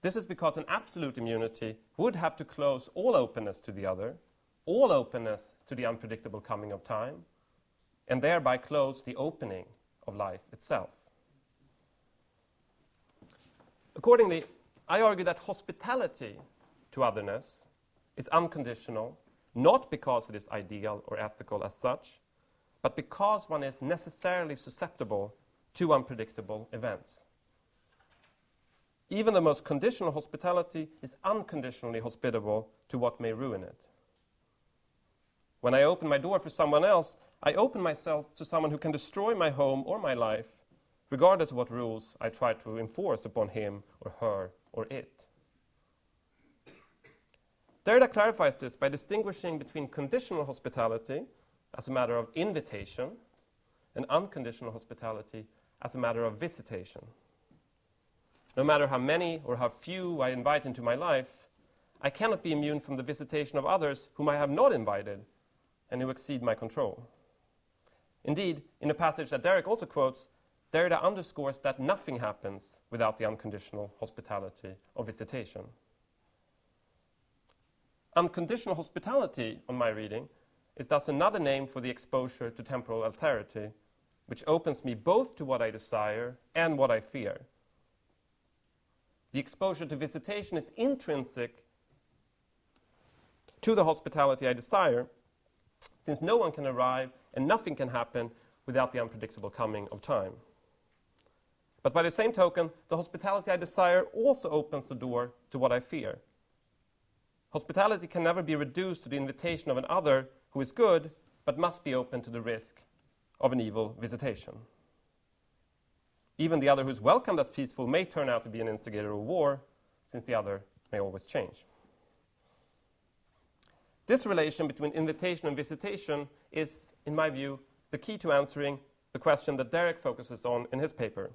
This is because an absolute immunity would have to close all openness to the other, all openness to the unpredictable coming of time, and thereby close the opening of life itself. Accordingly, I argue that hospitality to otherness is unconditional, not because it is ideal or ethical as such, but because one is necessarily susceptible to unpredictable events. Even the most conditional hospitality is unconditionally hospitable to what may ruin it. When I open my door for someone else, I open myself to someone who can destroy my home or my life, regardless of what rules I try to enforce upon him or her or it. Derrida clarifies this by distinguishing between conditional hospitality, as a matter of invitation and unconditional hospitality as a matter of visitation. No matter how many or how few I invite into my life, I cannot be immune from the visitation of others whom I have not invited and who exceed my control. Indeed, in a passage that Derek also quotes, Derrida underscores that nothing happens without the unconditional hospitality of visitation. Unconditional hospitality, on my reading, is thus another name for the exposure to temporal alterity, which opens me both to what I desire and what I fear. The exposure to visitation is intrinsic to the hospitality I desire, since no one can arrive and nothing can happen without the unpredictable coming of time. But by the same token, the hospitality I desire also opens the door to what I fear. Hospitality can never be reduced to the invitation of an other who is good, but must be open to the risk of an evil visitation. Even the other who is welcomed as peaceful may turn out to be an instigator of war, since the other may always change. This relation between invitation and visitation is, in my view, the key to answering the question that Derek focuses on in his paper,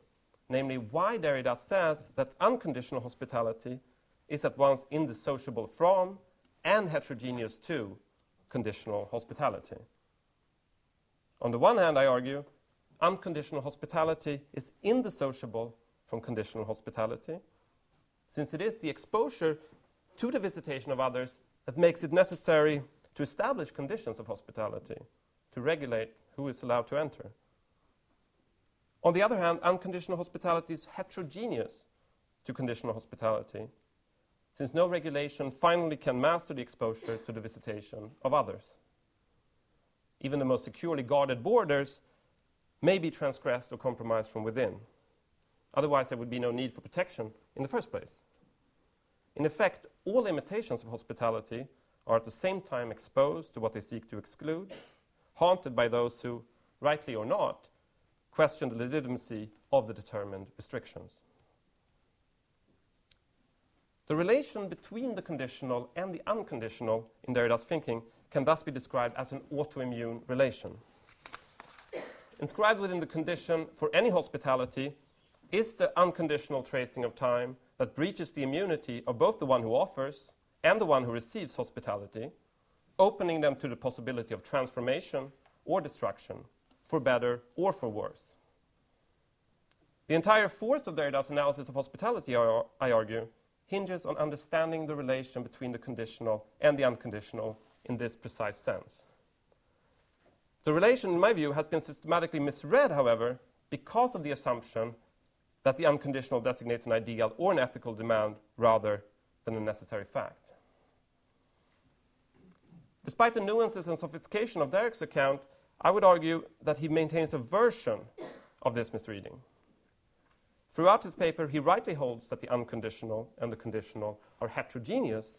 namely why Derrida says that unconditional hospitality is at once indissociable from and heterogeneous to conditional hospitality. On the one hand, I argue, unconditional hospitality is indissociable from conditional hospitality, since it is the exposure to the visitation of others that makes it necessary to establish conditions of hospitality, to regulate who is allowed to enter. On the other hand, unconditional hospitality is heterogeneous to conditional hospitality, since no regulation finally can master the exposure to the visitation of others. Even the most securely guarded borders may be transgressed or compromised from within. Otherwise, there would be no need for protection in the first place. In effect, all imitations of hospitality are at the same time exposed to what they seek to exclude, haunted by those who, rightly or not, question the legitimacy of the determined restrictions. The relation between the conditional and the unconditional in Derrida's thinking can thus be described as an autoimmune relation. Inscribed within the condition for any hospitality is the unconditional tracing of time that breaches the immunity of both the one who offers and the one who receives hospitality, opening them to the possibility of transformation or destruction, for better or for worse. The entire force of Derrida's analysis of hospitality, I argue, hinges on understanding the relation between the conditional and the unconditional in this precise sense. The relation, in my view, has been systematically misread, however, because of the assumption that the unconditional designates an ideal or an ethical demand rather than a necessary fact. Despite the nuances and sophistication of Derek's account, I would argue that he maintains a version of this misreading. Throughout his paper, he rightly holds that the unconditional and the conditional are heterogeneous,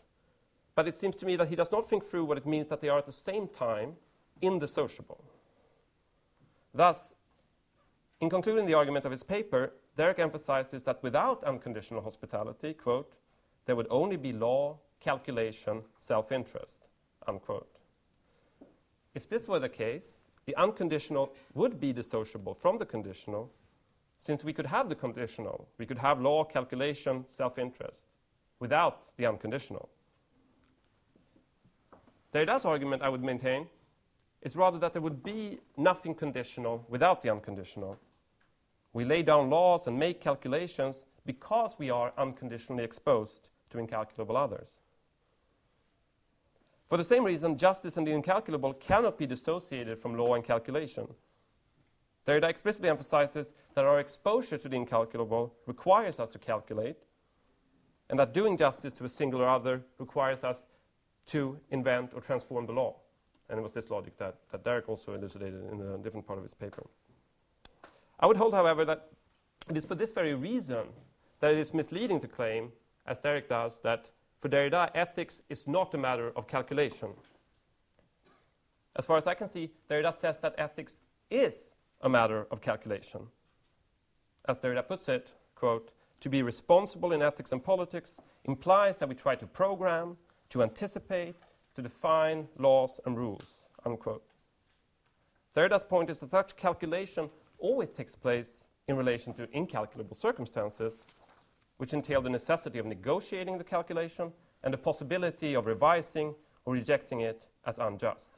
but it seems to me that he does not think through what it means that they are at the same time indissociable. Thus, in concluding the argument of his paper, Derek emphasizes that without unconditional hospitality, quote, there would only be law, calculation, self interest, unquote. If this were the case, the unconditional would be dissociable from the conditional, since we could have the conditional, we could have law, calculation, self interest, without the unconditional. Derrida's argument, I would maintain, is rather that there would be nothing conditional without the unconditional, we lay down laws and make calculations because we are unconditionally exposed to incalculable others. For the same reason, justice and the incalculable cannot be dissociated from law and calculation. Derrida explicitly emphasizes that our exposure to the incalculable requires us to calculate, and that doing justice to a singular other requires us to invent or transform the law. And it was this logic that, that Derek also elucidated in a different part of his paper. I would hold, however, that it is for this very reason that it is misleading to claim, as Derek does, that for Derrida, ethics is not a matter of calculation. As far as I can see, Derrida says that ethics is a matter of calculation. As Derrida puts it, quote, to be responsible in ethics and politics implies that we try to program, to anticipate, to define laws and rules, unquote. Derrida's point is that such calculation always takes place in relation to incalculable circumstances, which entail the necessity of negotiating the calculation and the possibility of revising or rejecting it as unjust.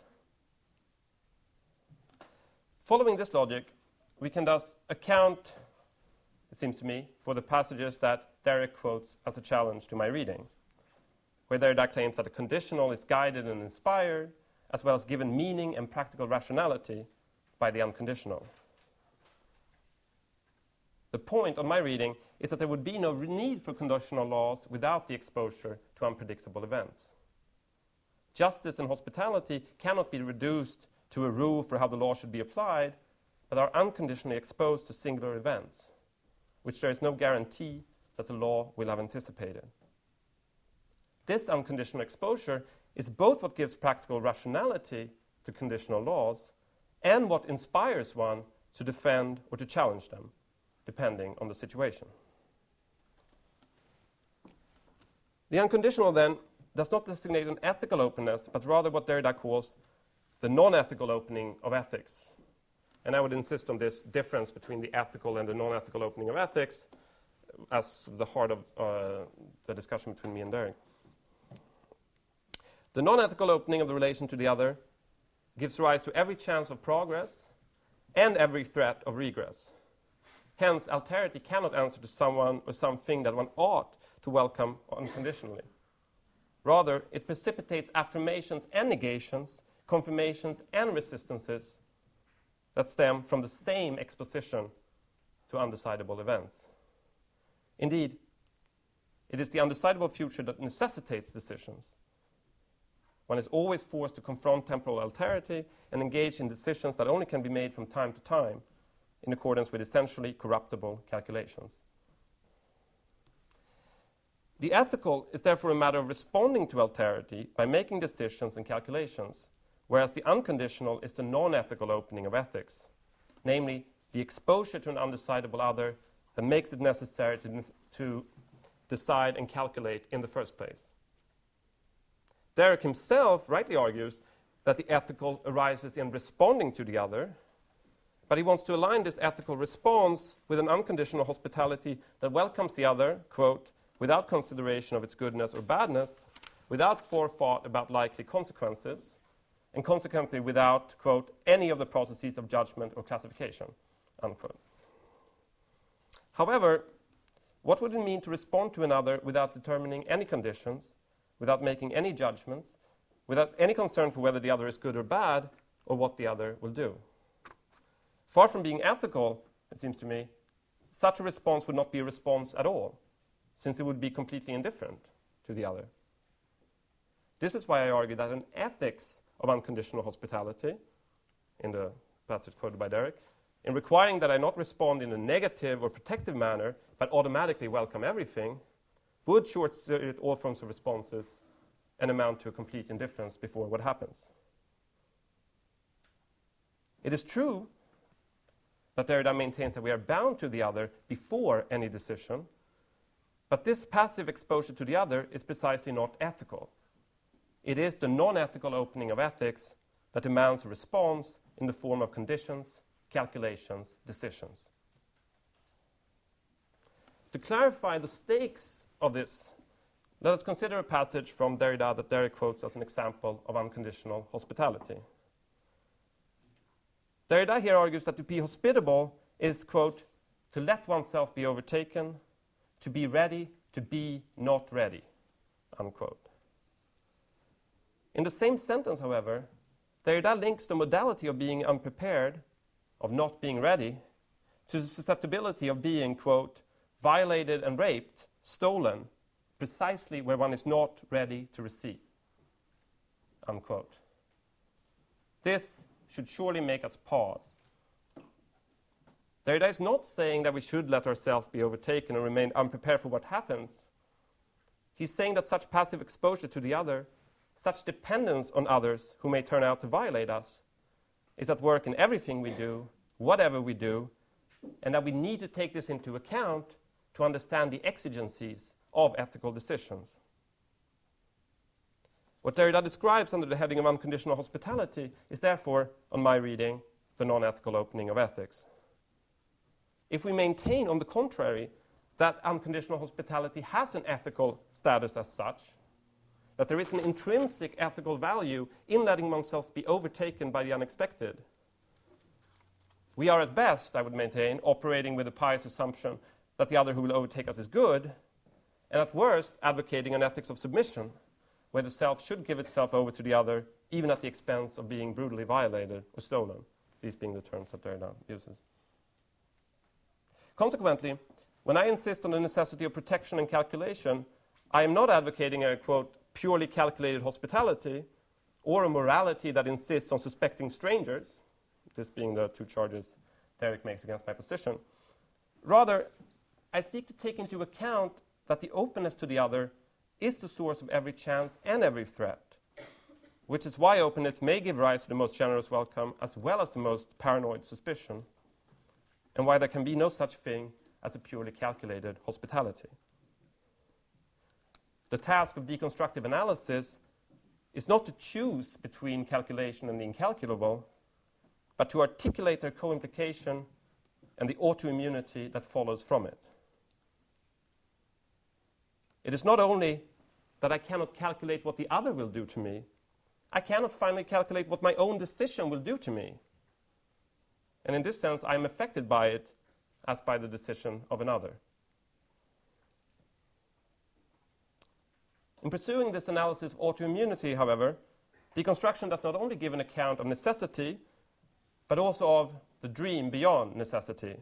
Following this logic, we can thus account, it seems to me, for the passages that Derek quotes as a challenge to my reading, where Derrida claims that a conditional is guided and inspired, as well as given meaning and practical rationality by the unconditional. The point on my reading is that there would be no need for conditional laws without the exposure to unpredictable events. Justice and hospitality cannot be reduced to a rule for how the law should be applied, but are unconditionally exposed to singular events, which there is no guarantee that the law will have anticipated. This unconditional exposure is both what gives practical rationality to conditional laws and what inspires one to defend or to challenge them, depending on the situation. The unconditional, then, does not designate an ethical openness, but rather what Derrida calls the non ethical opening of ethics. And I would insist on this difference between the ethical and the non ethical opening of ethics as the heart of uh, the discussion between me and Derek. The non ethical opening of the relation to the other gives rise to every chance of progress and every threat of regress. Hence, alterity cannot answer to someone or something that one ought to welcome unconditionally. Rather, it precipitates affirmations and negations confirmations and resistances that stem from the same exposition to undecidable events. Indeed, it is the undecidable future that necessitates decisions. One is always forced to confront temporal alterity and engage in decisions that only can be made from time to time in accordance with essentially corruptible calculations. The ethical is therefore a matter of responding to alterity by making decisions and calculations whereas the unconditional is the non ethical opening of ethics, namely the exposure to an undecidable other that makes it necessary to, to decide and calculate in the first place. Derek himself rightly argues that the ethical arises in responding to the other, but he wants to align this ethical response with an unconditional hospitality that welcomes the other, quote, without consideration of its goodness or badness, without forethought about likely consequences, and consequently without, quote, any of the processes of judgment or classification, unquote. However, what would it mean to respond to another without determining any conditions, without making any judgments, without any concern for whether the other is good or bad, or what the other will do? Far from being ethical, it seems to me, such a response would not be a response at all, since it would be completely indifferent to the other. This is why I argue that an ethics of unconditional hospitality, in the passage quoted by Derek, in requiring that I not respond in a negative or protective manner, but automatically welcome everything, would short circuit all forms of responses and amount to a complete indifference before what happens. It is true that Derrida maintains that we are bound to the other before any decision, but this passive exposure to the other is precisely not ethical. It is the non ethical opening of ethics that demands a response in the form of conditions, calculations, decisions. To clarify the stakes of this, let us consider a passage from Derrida that Derek quotes as an example of unconditional hospitality. Derrida here argues that to be hospitable is, quote, to let oneself be overtaken, to be ready, to be not ready, unquote. In the same sentence, however, Derrida links the modality of being unprepared, of not being ready, to the susceptibility of being, quote, violated and raped, stolen, precisely where one is not ready to receive, unquote. This should surely make us pause. Derrida is not saying that we should let ourselves be overtaken and remain unprepared for what happens. He's saying that such passive exposure to the other such dependence on others who may turn out to violate us is at work in everything we do, whatever we do, and that we need to take this into account to understand the exigencies of ethical decisions. What Derrida describes under the heading of unconditional hospitality is therefore, on my reading, the non ethical opening of ethics. If we maintain, on the contrary, that unconditional hospitality has an ethical status as such, that there is an intrinsic ethical value in letting oneself be overtaken by the unexpected. We are at best, I would maintain, operating with a pious assumption that the other who will overtake us is good, and at worst, advocating an ethics of submission, where the self should give itself over to the other, even at the expense of being brutally violated or stolen, these being the terms that Derrida uses. Consequently, when I insist on the necessity of protection and calculation, I am not advocating a, quote, purely calculated hospitality or a morality that insists on suspecting strangers, this being the two charges Derek makes against my position. Rather, I seek to take into account that the openness to the other is the source of every chance and every threat, which is why openness may give rise to the most generous welcome as well as the most paranoid suspicion, and why there can be no such thing as a purely calculated hospitality. The task of deconstructive analysis is not to choose between calculation and the incalculable, but to articulate their co implication and the autoimmunity that follows from it. It is not only that I cannot calculate what the other will do to me, I cannot finally calculate what my own decision will do to me. And in this sense, I am affected by it as by the decision of another. In pursuing this analysis of autoimmunity, however, deconstruction does not only give an account of necessity, but also of the dream beyond necessity,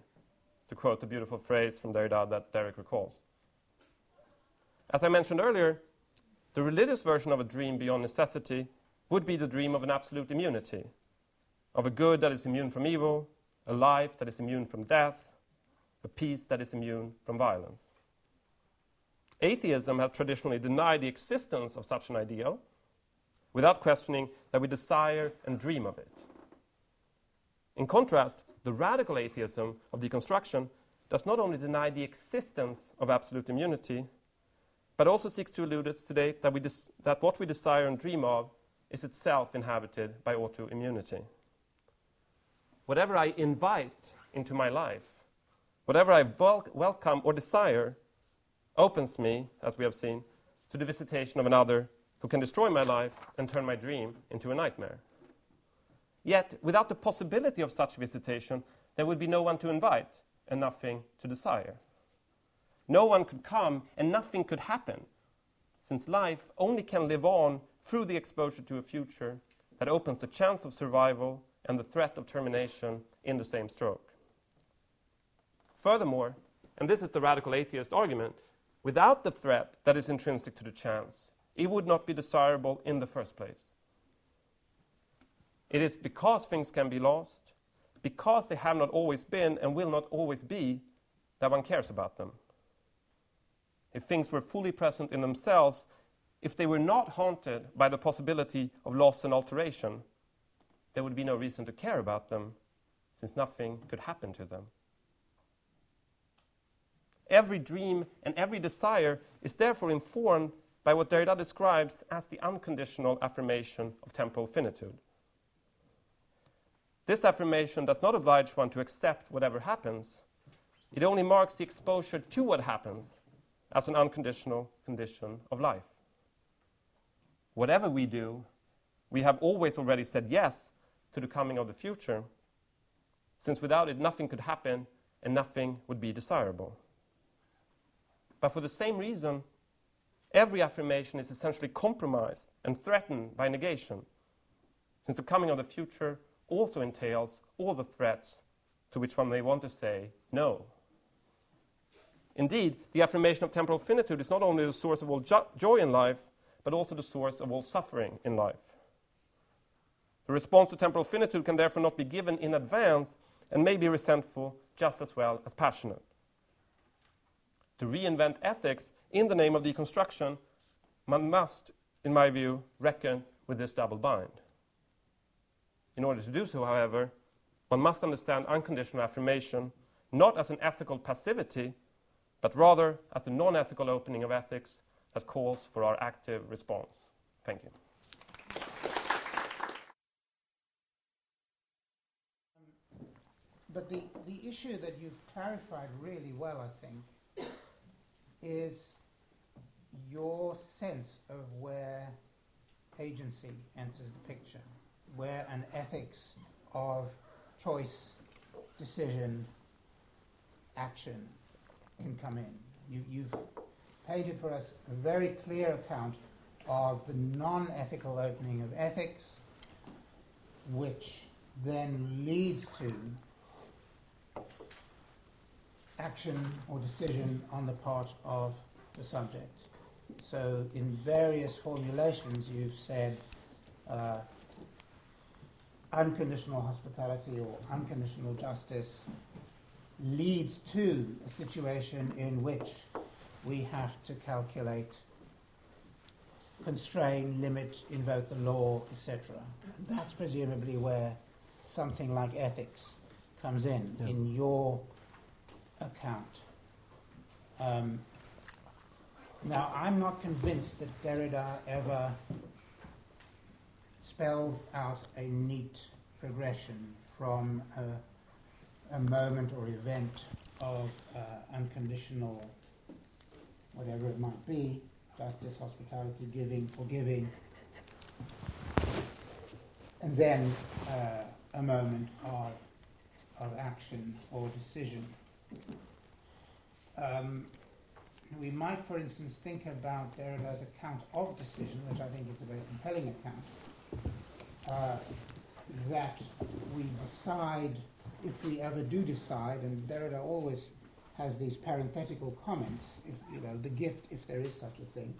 to quote the beautiful phrase from Derrida that Derek recalls. As I mentioned earlier, the religious version of a dream beyond necessity would be the dream of an absolute immunity, of a good that is immune from evil, a life that is immune from death, a peace that is immune from violence. Atheism has traditionally denied the existence of such an ideal without questioning that we desire and dream of it. In contrast, the radical atheism of deconstruction does not only deny the existence of absolute immunity, but also seeks to elude us today that, we that what we desire and dream of is itself inhabited by autoimmunity. Whatever I invite into my life, whatever I wel- welcome or desire, opens me, as we have seen, to the visitation of another who can destroy my life and turn my dream into a nightmare. Yet, without the possibility of such visitation, there would be no one to invite and nothing to desire. No one could come and nothing could happen, since life only can live on through the exposure to a future that opens the chance of survival and the threat of termination in the same stroke. Furthermore, and this is the radical atheist argument, without the threat that is intrinsic to the chance, it would not be desirable in the first place. It is because things can be lost, because they have not always been and will not always be, that one cares about them. If things were fully present in themselves, if they were not haunted by the possibility of loss and alteration, there would be no reason to care about them, since nothing could happen to them. Every dream and every desire is therefore informed by what Derrida describes as the unconditional affirmation of temporal finitude. This affirmation does not oblige one to accept whatever happens, it only marks the exposure to what happens as an unconditional condition of life. Whatever we do, we have always already said yes to the coming of the future, since without it nothing could happen and nothing would be desirable. But for the same reason, every affirmation is essentially compromised and threatened by negation, since the coming of the future also entails all the threats to which one may want to say no. Indeed, the affirmation of temporal finitude is not only the source of all jo- joy in life, but also the source of all suffering in life. The response to temporal finitude can therefore not be given in advance and may be resentful just as well as passionate to reinvent ethics in the name of deconstruction, one must, in my view, reckon with this double bind. In order to do so, however, one must understand unconditional affirmation not as an ethical passivity, but rather as the non ethical opening of ethics that calls for our active response. Thank you. But the, the issue that you've clarified really well, I think, is your sense of where agency enters the picture, where an ethics of choice, decision, action can come in. You, you've painted for us a very clear account of the non-ethical opening of ethics, which then leads to action or decision on the part of the subject. So in various formulations you've said uh, unconditional hospitality or unconditional justice leads to a situation in which we have to calculate, constrain, limit, invoke the law, etc. That's presumably where something like ethics comes in, yeah. in your account. Um, now, I'm not convinced that Derrida ever spells out a neat progression from a, a moment or event of uh, unconditional, whatever it might be, justice, hospitality, giving, forgiving, and then uh, a moment of, of action or decision. Um, we might, for instance, think about Derrida's account of decision, which I think is a very compelling account, uh, that we decide, if we ever do decide, and Derrida always has these parenthetical comments, if, you know, the gift, if there is such a thing,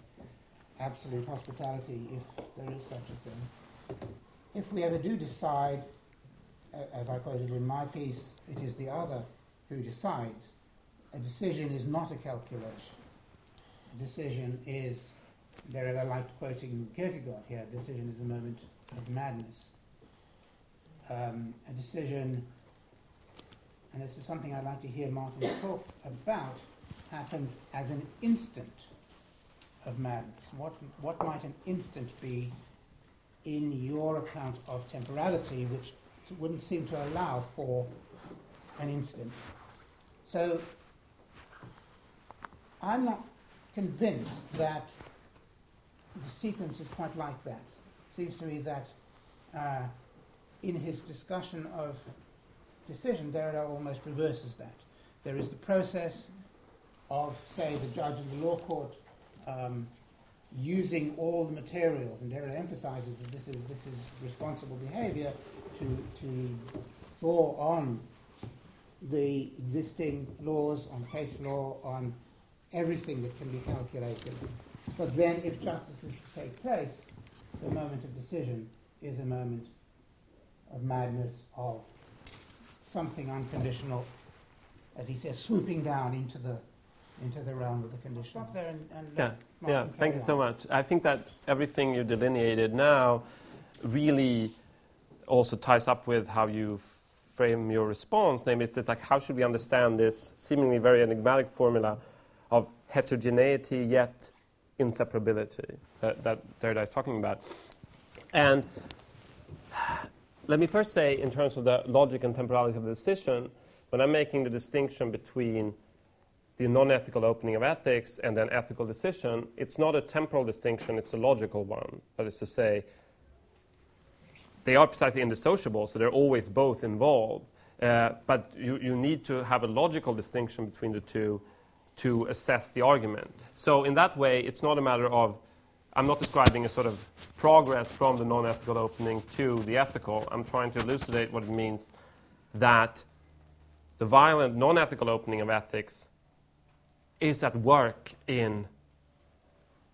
absolute hospitality, if there is such a thing. If we ever do decide, as I quoted in my piece, it is the other who decides. A decision is not a calculation A decision is, I liked quoting Kierkegaard here, A decision is a moment of madness. Um, a decision, and this is something I'd like to hear Martin talk about, happens as an instant of madness. What, what might an instant be in your account of temporality, which wouldn't seem to allow for an instant? So I'm not convinced that the sequence is quite like that. It seems to me that uh, in his discussion of decision, Derrida almost reverses that. There is the process of, say, the judge in the law court um, using all the materials, and Derrida emphasizes that this is, this is responsible behavior to, to draw on the existing laws, on case law, on everything that can be calculated. But then, if justice is to take place, the moment of decision is a moment of madness, of something unconditional, as he says, swooping down into the into the realm of the conditional. Stop there and, and yeah, yeah. Thank you on. so much. I think that everything you delineated now really also ties up with how you frame your response. Namely, it's like how should we understand this seemingly very enigmatic formula of heterogeneity yet inseparability that, that Derrida is talking about. And let me first say, in terms of the logic and temporality of the decision, when I'm making the distinction between the non ethical opening of ethics and then ethical decision, it's not a temporal distinction, it's a logical one. That is to say, they are precisely indissociable, so they're always both involved. Uh, but you, you need to have a logical distinction between the two to assess the argument. So, in that way, it's not a matter of, I'm not describing a sort of progress from the non ethical opening to the ethical. I'm trying to elucidate what it means that the violent non ethical opening of ethics is at work in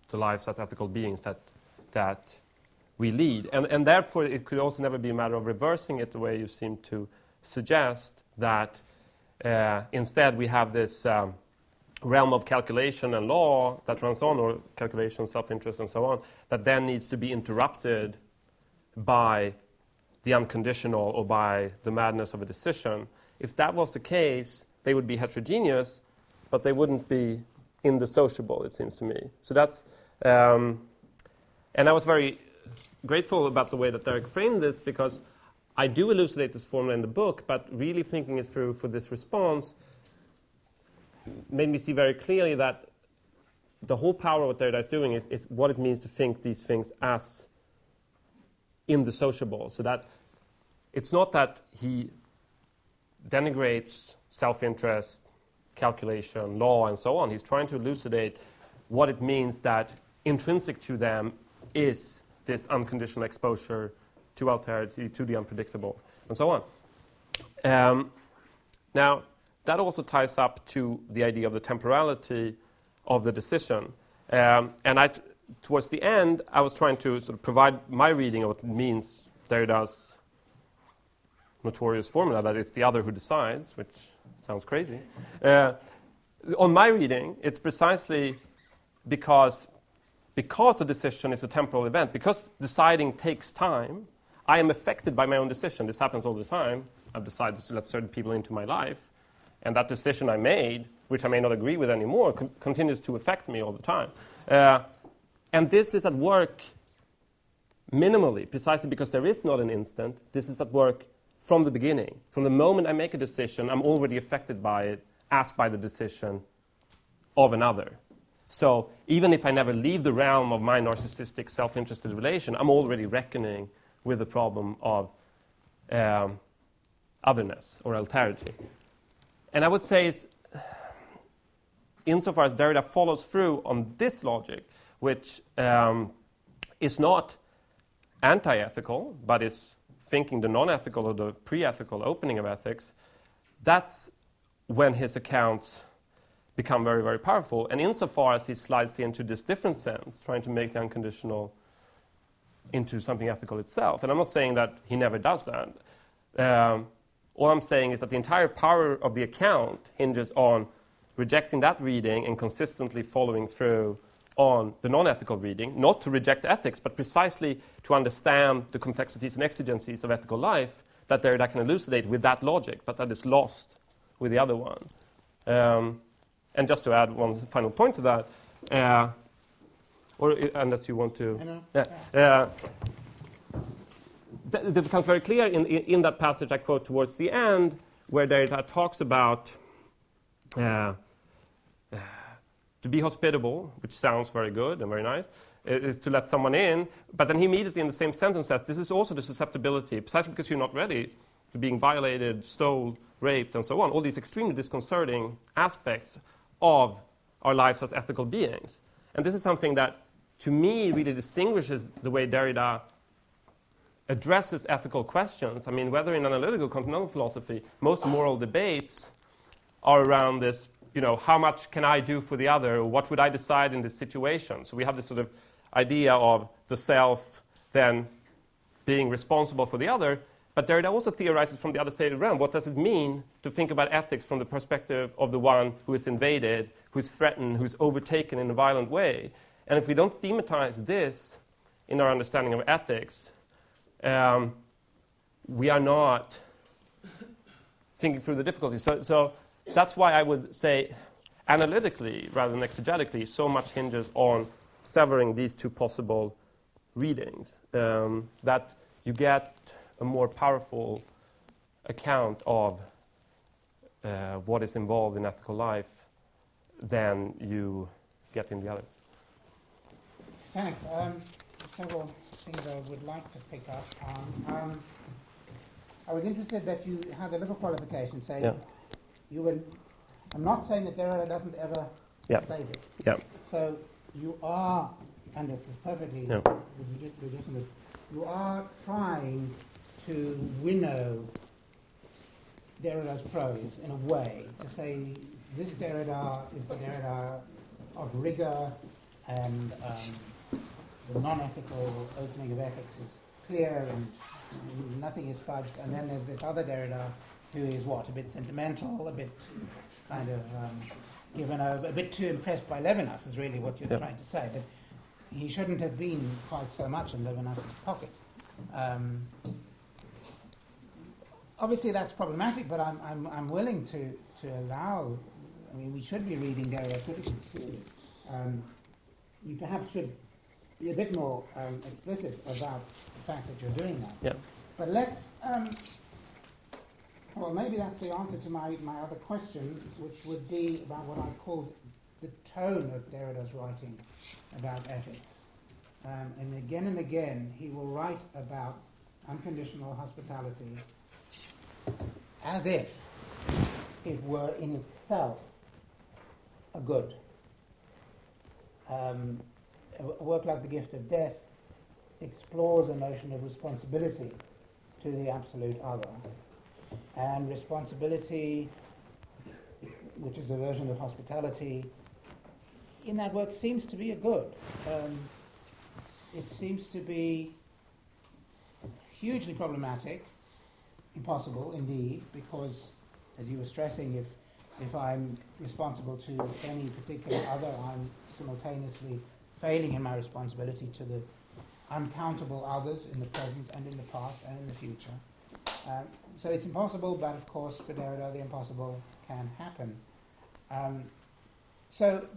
the lives as ethical beings that, that we lead. And, and therefore, it could also never be a matter of reversing it the way you seem to suggest, that uh, instead we have this. Um, realm of calculation and law that runs on, or calculation, self interest, and so on, that then needs to be interrupted by the unconditional or by the madness of a decision. If that was the case, they would be heterogeneous, but they wouldn't be indissociable, it seems to me. So that's, um, and I was very grateful about the way that Derek framed this because I do elucidate this formula in the book, but really thinking it through for this response, made me see very clearly that the whole power of what Derrida is doing is, is what it means to think these things as indissociable. So that it's not that he denigrates self interest, calculation, law, and so on. He's trying to elucidate what it means that intrinsic to them is this unconditional exposure to alterity, to the unpredictable, and so on. Um, now, that also ties up to the idea of the temporality of the decision. Um, and I, towards the end, I was trying to sort of provide my reading of what means Derrida's notorious formula that it's the other who decides, which sounds crazy. Uh, on my reading, it's precisely because, because a decision is a temporal event, because deciding takes time, I am affected by my own decision. This happens all the time. I've decided to let certain people into my life, and that decision I made, which I may not agree with anymore, con- continues to affect me all the time. Uh, and this is at work minimally, precisely because there is not an instant. This is at work from the beginning. From the moment I make a decision, I'm already affected by it, as by the decision of another. So even if I never leave the realm of my narcissistic, self interested relation, I'm already reckoning with the problem of um, otherness or alterity. And I would say, is, insofar as Derrida follows through on this logic, which um, is not anti ethical, but is thinking the non ethical or the pre ethical opening of ethics, that's when his accounts become very, very powerful. And insofar as he slides into this different sense, trying to make the unconditional into something ethical itself. And I'm not saying that he never does that. Um, all I'm saying is that the entire power of the account hinges on rejecting that reading and consistently following through on the non ethical reading, not to reject ethics, but precisely to understand the complexities and exigencies of ethical life that Derrida can elucidate with that logic, but that is lost with the other one. Um, and just to add one final point to that, uh, or unless you want to. Yeah, uh, that, it becomes very clear in, in, that passage I quote towards the end, where Derrida talks about uh, to be hospitable, which sounds very good and very nice, is to let someone in. But then he immediately, in the same sentence, says this is also the susceptibility, precisely because you're not ready to being violated, stole, raped, and so on. All these extremely disconcerting aspects of our lives as ethical beings. And this is something that, to me, really distinguishes the way Derrida addresses ethical questions. I mean, whether in analytical continental philosophy, most moral debates are around this you know, how much can I do for the other? What would I decide in this situation? So we have this sort of idea of the self then being responsible for the other. But Derrida also theorizes from the other side of the realm. What does it mean to think about ethics from the perspective of the one who is invaded, who is threatened, who is overtaken in a violent way? And if we don't thematize this in our understanding of ethics, um, we are not thinking through the difficulties. So, so that's why I would say analytically rather than exegetically, so much hinges on severing these two possible readings um, that you get a more powerful account of uh, what is involved in ethical life than you get in the others. Thanks. Um, things I would like to pick up on. Um, I was interested that you had a little qualification saying yeah you will. I'm not saying that Derrida doesn't ever yep. say this. Yep. So you are, and it's perfectly yep. legitimate. You are trying to winnow Derrida's prose in a way to say this Derrida is the Derrida of rigor and um, the non-ethical opening of ethics is clear and nothing is fudged. And then there's this other Derrida who is what a bit sentimental, a bit kind of um, given over, a bit too impressed by Levinas is really what you're yep. trying to say. That he shouldn't have been quite so much in Levinas's pocket. Um, obviously, that's problematic, but I'm, I'm, I'm willing to, to allow. I mean, we should be reading Derrida critically. Um, you perhaps should be a bit more um, explicit about the fact that you're doing that. But let's um, well, maybe that's the answer to my, my other question, which would be about what I called the tone of Derrida's writing about ethics. Um, and again and again, he will write about unconditional hospitality as if it were in itself a good. Um, a work like The Gift of Death explores a notion of responsibility to the absolute other. And responsibility, which is a version of hospitality, in that work seems to be a good. Um, it seems to be hugely problematic, impossible indeed, because, as you were stressing, if, if I'm responsible to any particular other, I'm simultaneously failing in my responsibility to the uncountable others in the present and in the past and in the future. Um, so it's impossible, but of course, for Derrida, the impossible can happen. Um, so,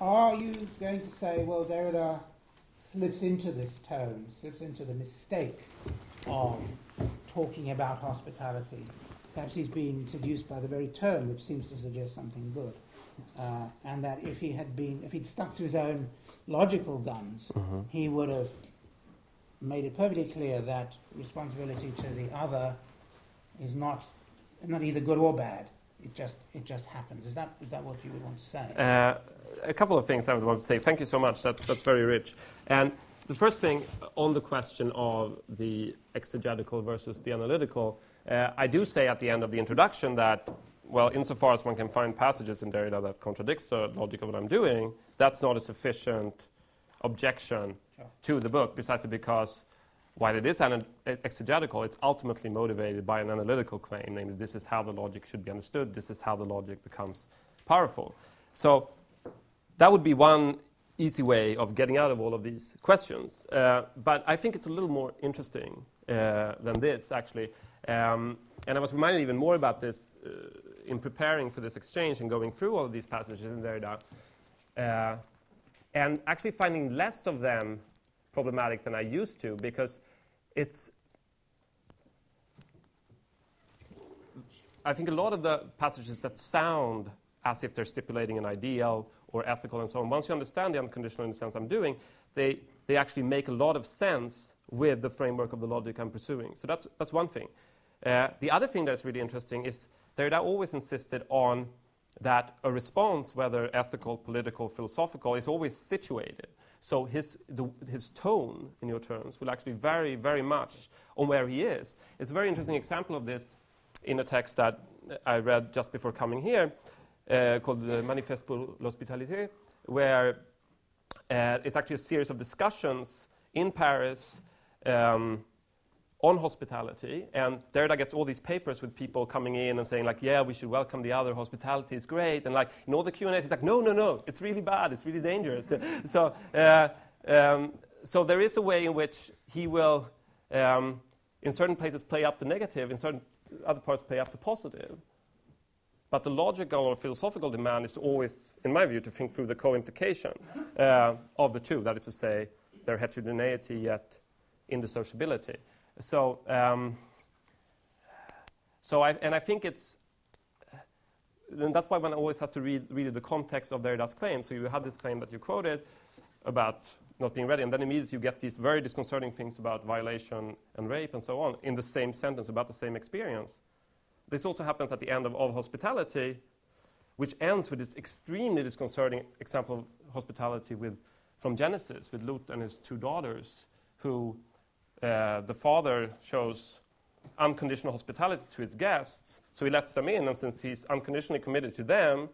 are you going to say, well, Derrida slips into this tone, slips into the mistake of talking about hospitality? Perhaps he's been seduced by the very term, which seems to suggest something good. Uh, and that if he had been, if he'd stuck to his own logical guns, mm-hmm. he would have made it perfectly clear that responsibility to the other is not not either good or bad. It just it just happens. Is that is that what you would want to say? Uh, a couple of things I would want to say. Thank you so much. That, that's very rich. And the first thing on the question of the exegetical versus the analytical, uh, I do say at the end of the introduction that well, insofar as one can find passages in Derrida that contradicts the logic of what I'm doing, that's not a sufficient objection sure. to the book, precisely because while it is an exegetical, it's ultimately motivated by an analytical claim, namely, this is how the logic should be understood, this is how the logic becomes powerful. So that would be one easy way of getting out of all of these questions. Uh, but I think it's a little more interesting uh, than this, actually. Um, and I was reminded even more about this uh, in preparing for this exchange and going through all of these passages in Derrida, uh, and actually finding less of them problematic than I used to because it's. I think a lot of the passages that sound as if they're stipulating an ideal or ethical and so on, once you understand the unconditional in the sense I'm doing, they, they actually make a lot of sense with the framework of the logic I'm pursuing. So that's, that's one thing. Uh, the other thing that's really interesting is Derrida always insisted on that a response, whether ethical, political, philosophical, is always situated. So his, the, his tone, in your terms, will actually vary very much on where he is. It's a very interesting example of this in a text that I read just before coming here uh, called the Manifeste pour l'Hospitalité, where uh, it's actually a series of discussions in Paris um, on hospitality. And Derrida gets all these papers with people coming in and saying, like, yeah, we should welcome the other. Hospitality is great. And, like, in all the Q&As, he's like, no, no, no, it's really bad. It's really dangerous. so, uh, um, so there is a way in which he will, um, in certain places, play up the negative. In certain other parts, play up the positive. But the logical or philosophical demand is always, in my view, to think through the co-implication uh, of the two. That is to say, their heterogeneity yet indissociability. So, um, so I, and I think it's, and that's why one always has to read, read the context of Derrida's claim. So you had this claim that you quoted about not being ready, and then immediately you get these very disconcerting things about violation and rape and so on in the same sentence about the same experience. This also happens at the end of, of hospitality, which ends with this extremely disconcerting example of hospitality with, from Genesis with Lot and his two daughters, who uh, the father shows unconditional hospitality to his guests, so he lets them in, and since he's unconditionally committed to them,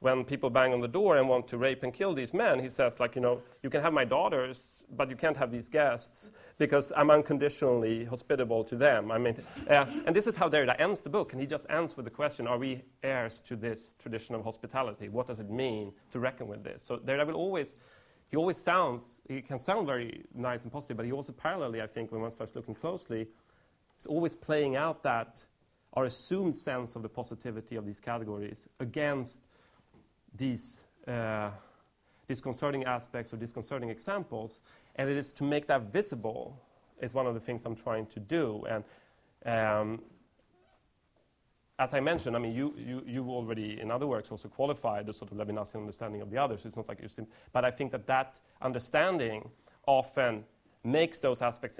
when people bang on the door and want to rape and kill these men, he says, like, you know, you can have my daughters, but you can't have these guests because I'm unconditionally hospitable to them. I mean, uh, and this is how Derrida ends the book, and he just ends with the question, are we heirs to this tradition of hospitality? What does it mean to reckon with this? So Derrida will always he always sounds, he can sound very nice and positive, but he also parallelly, I think, when one starts looking closely, is always playing out that our assumed sense of the positivity of these categories against these uh, disconcerting aspects or disconcerting examples. And it is to make that visible is one of the things I'm trying to do. And um, as I mentioned, I mean, you, you, you've already, in other works, also qualified the sort of Levinasian understanding of the others. It's not like you but I think that that understanding often makes those aspects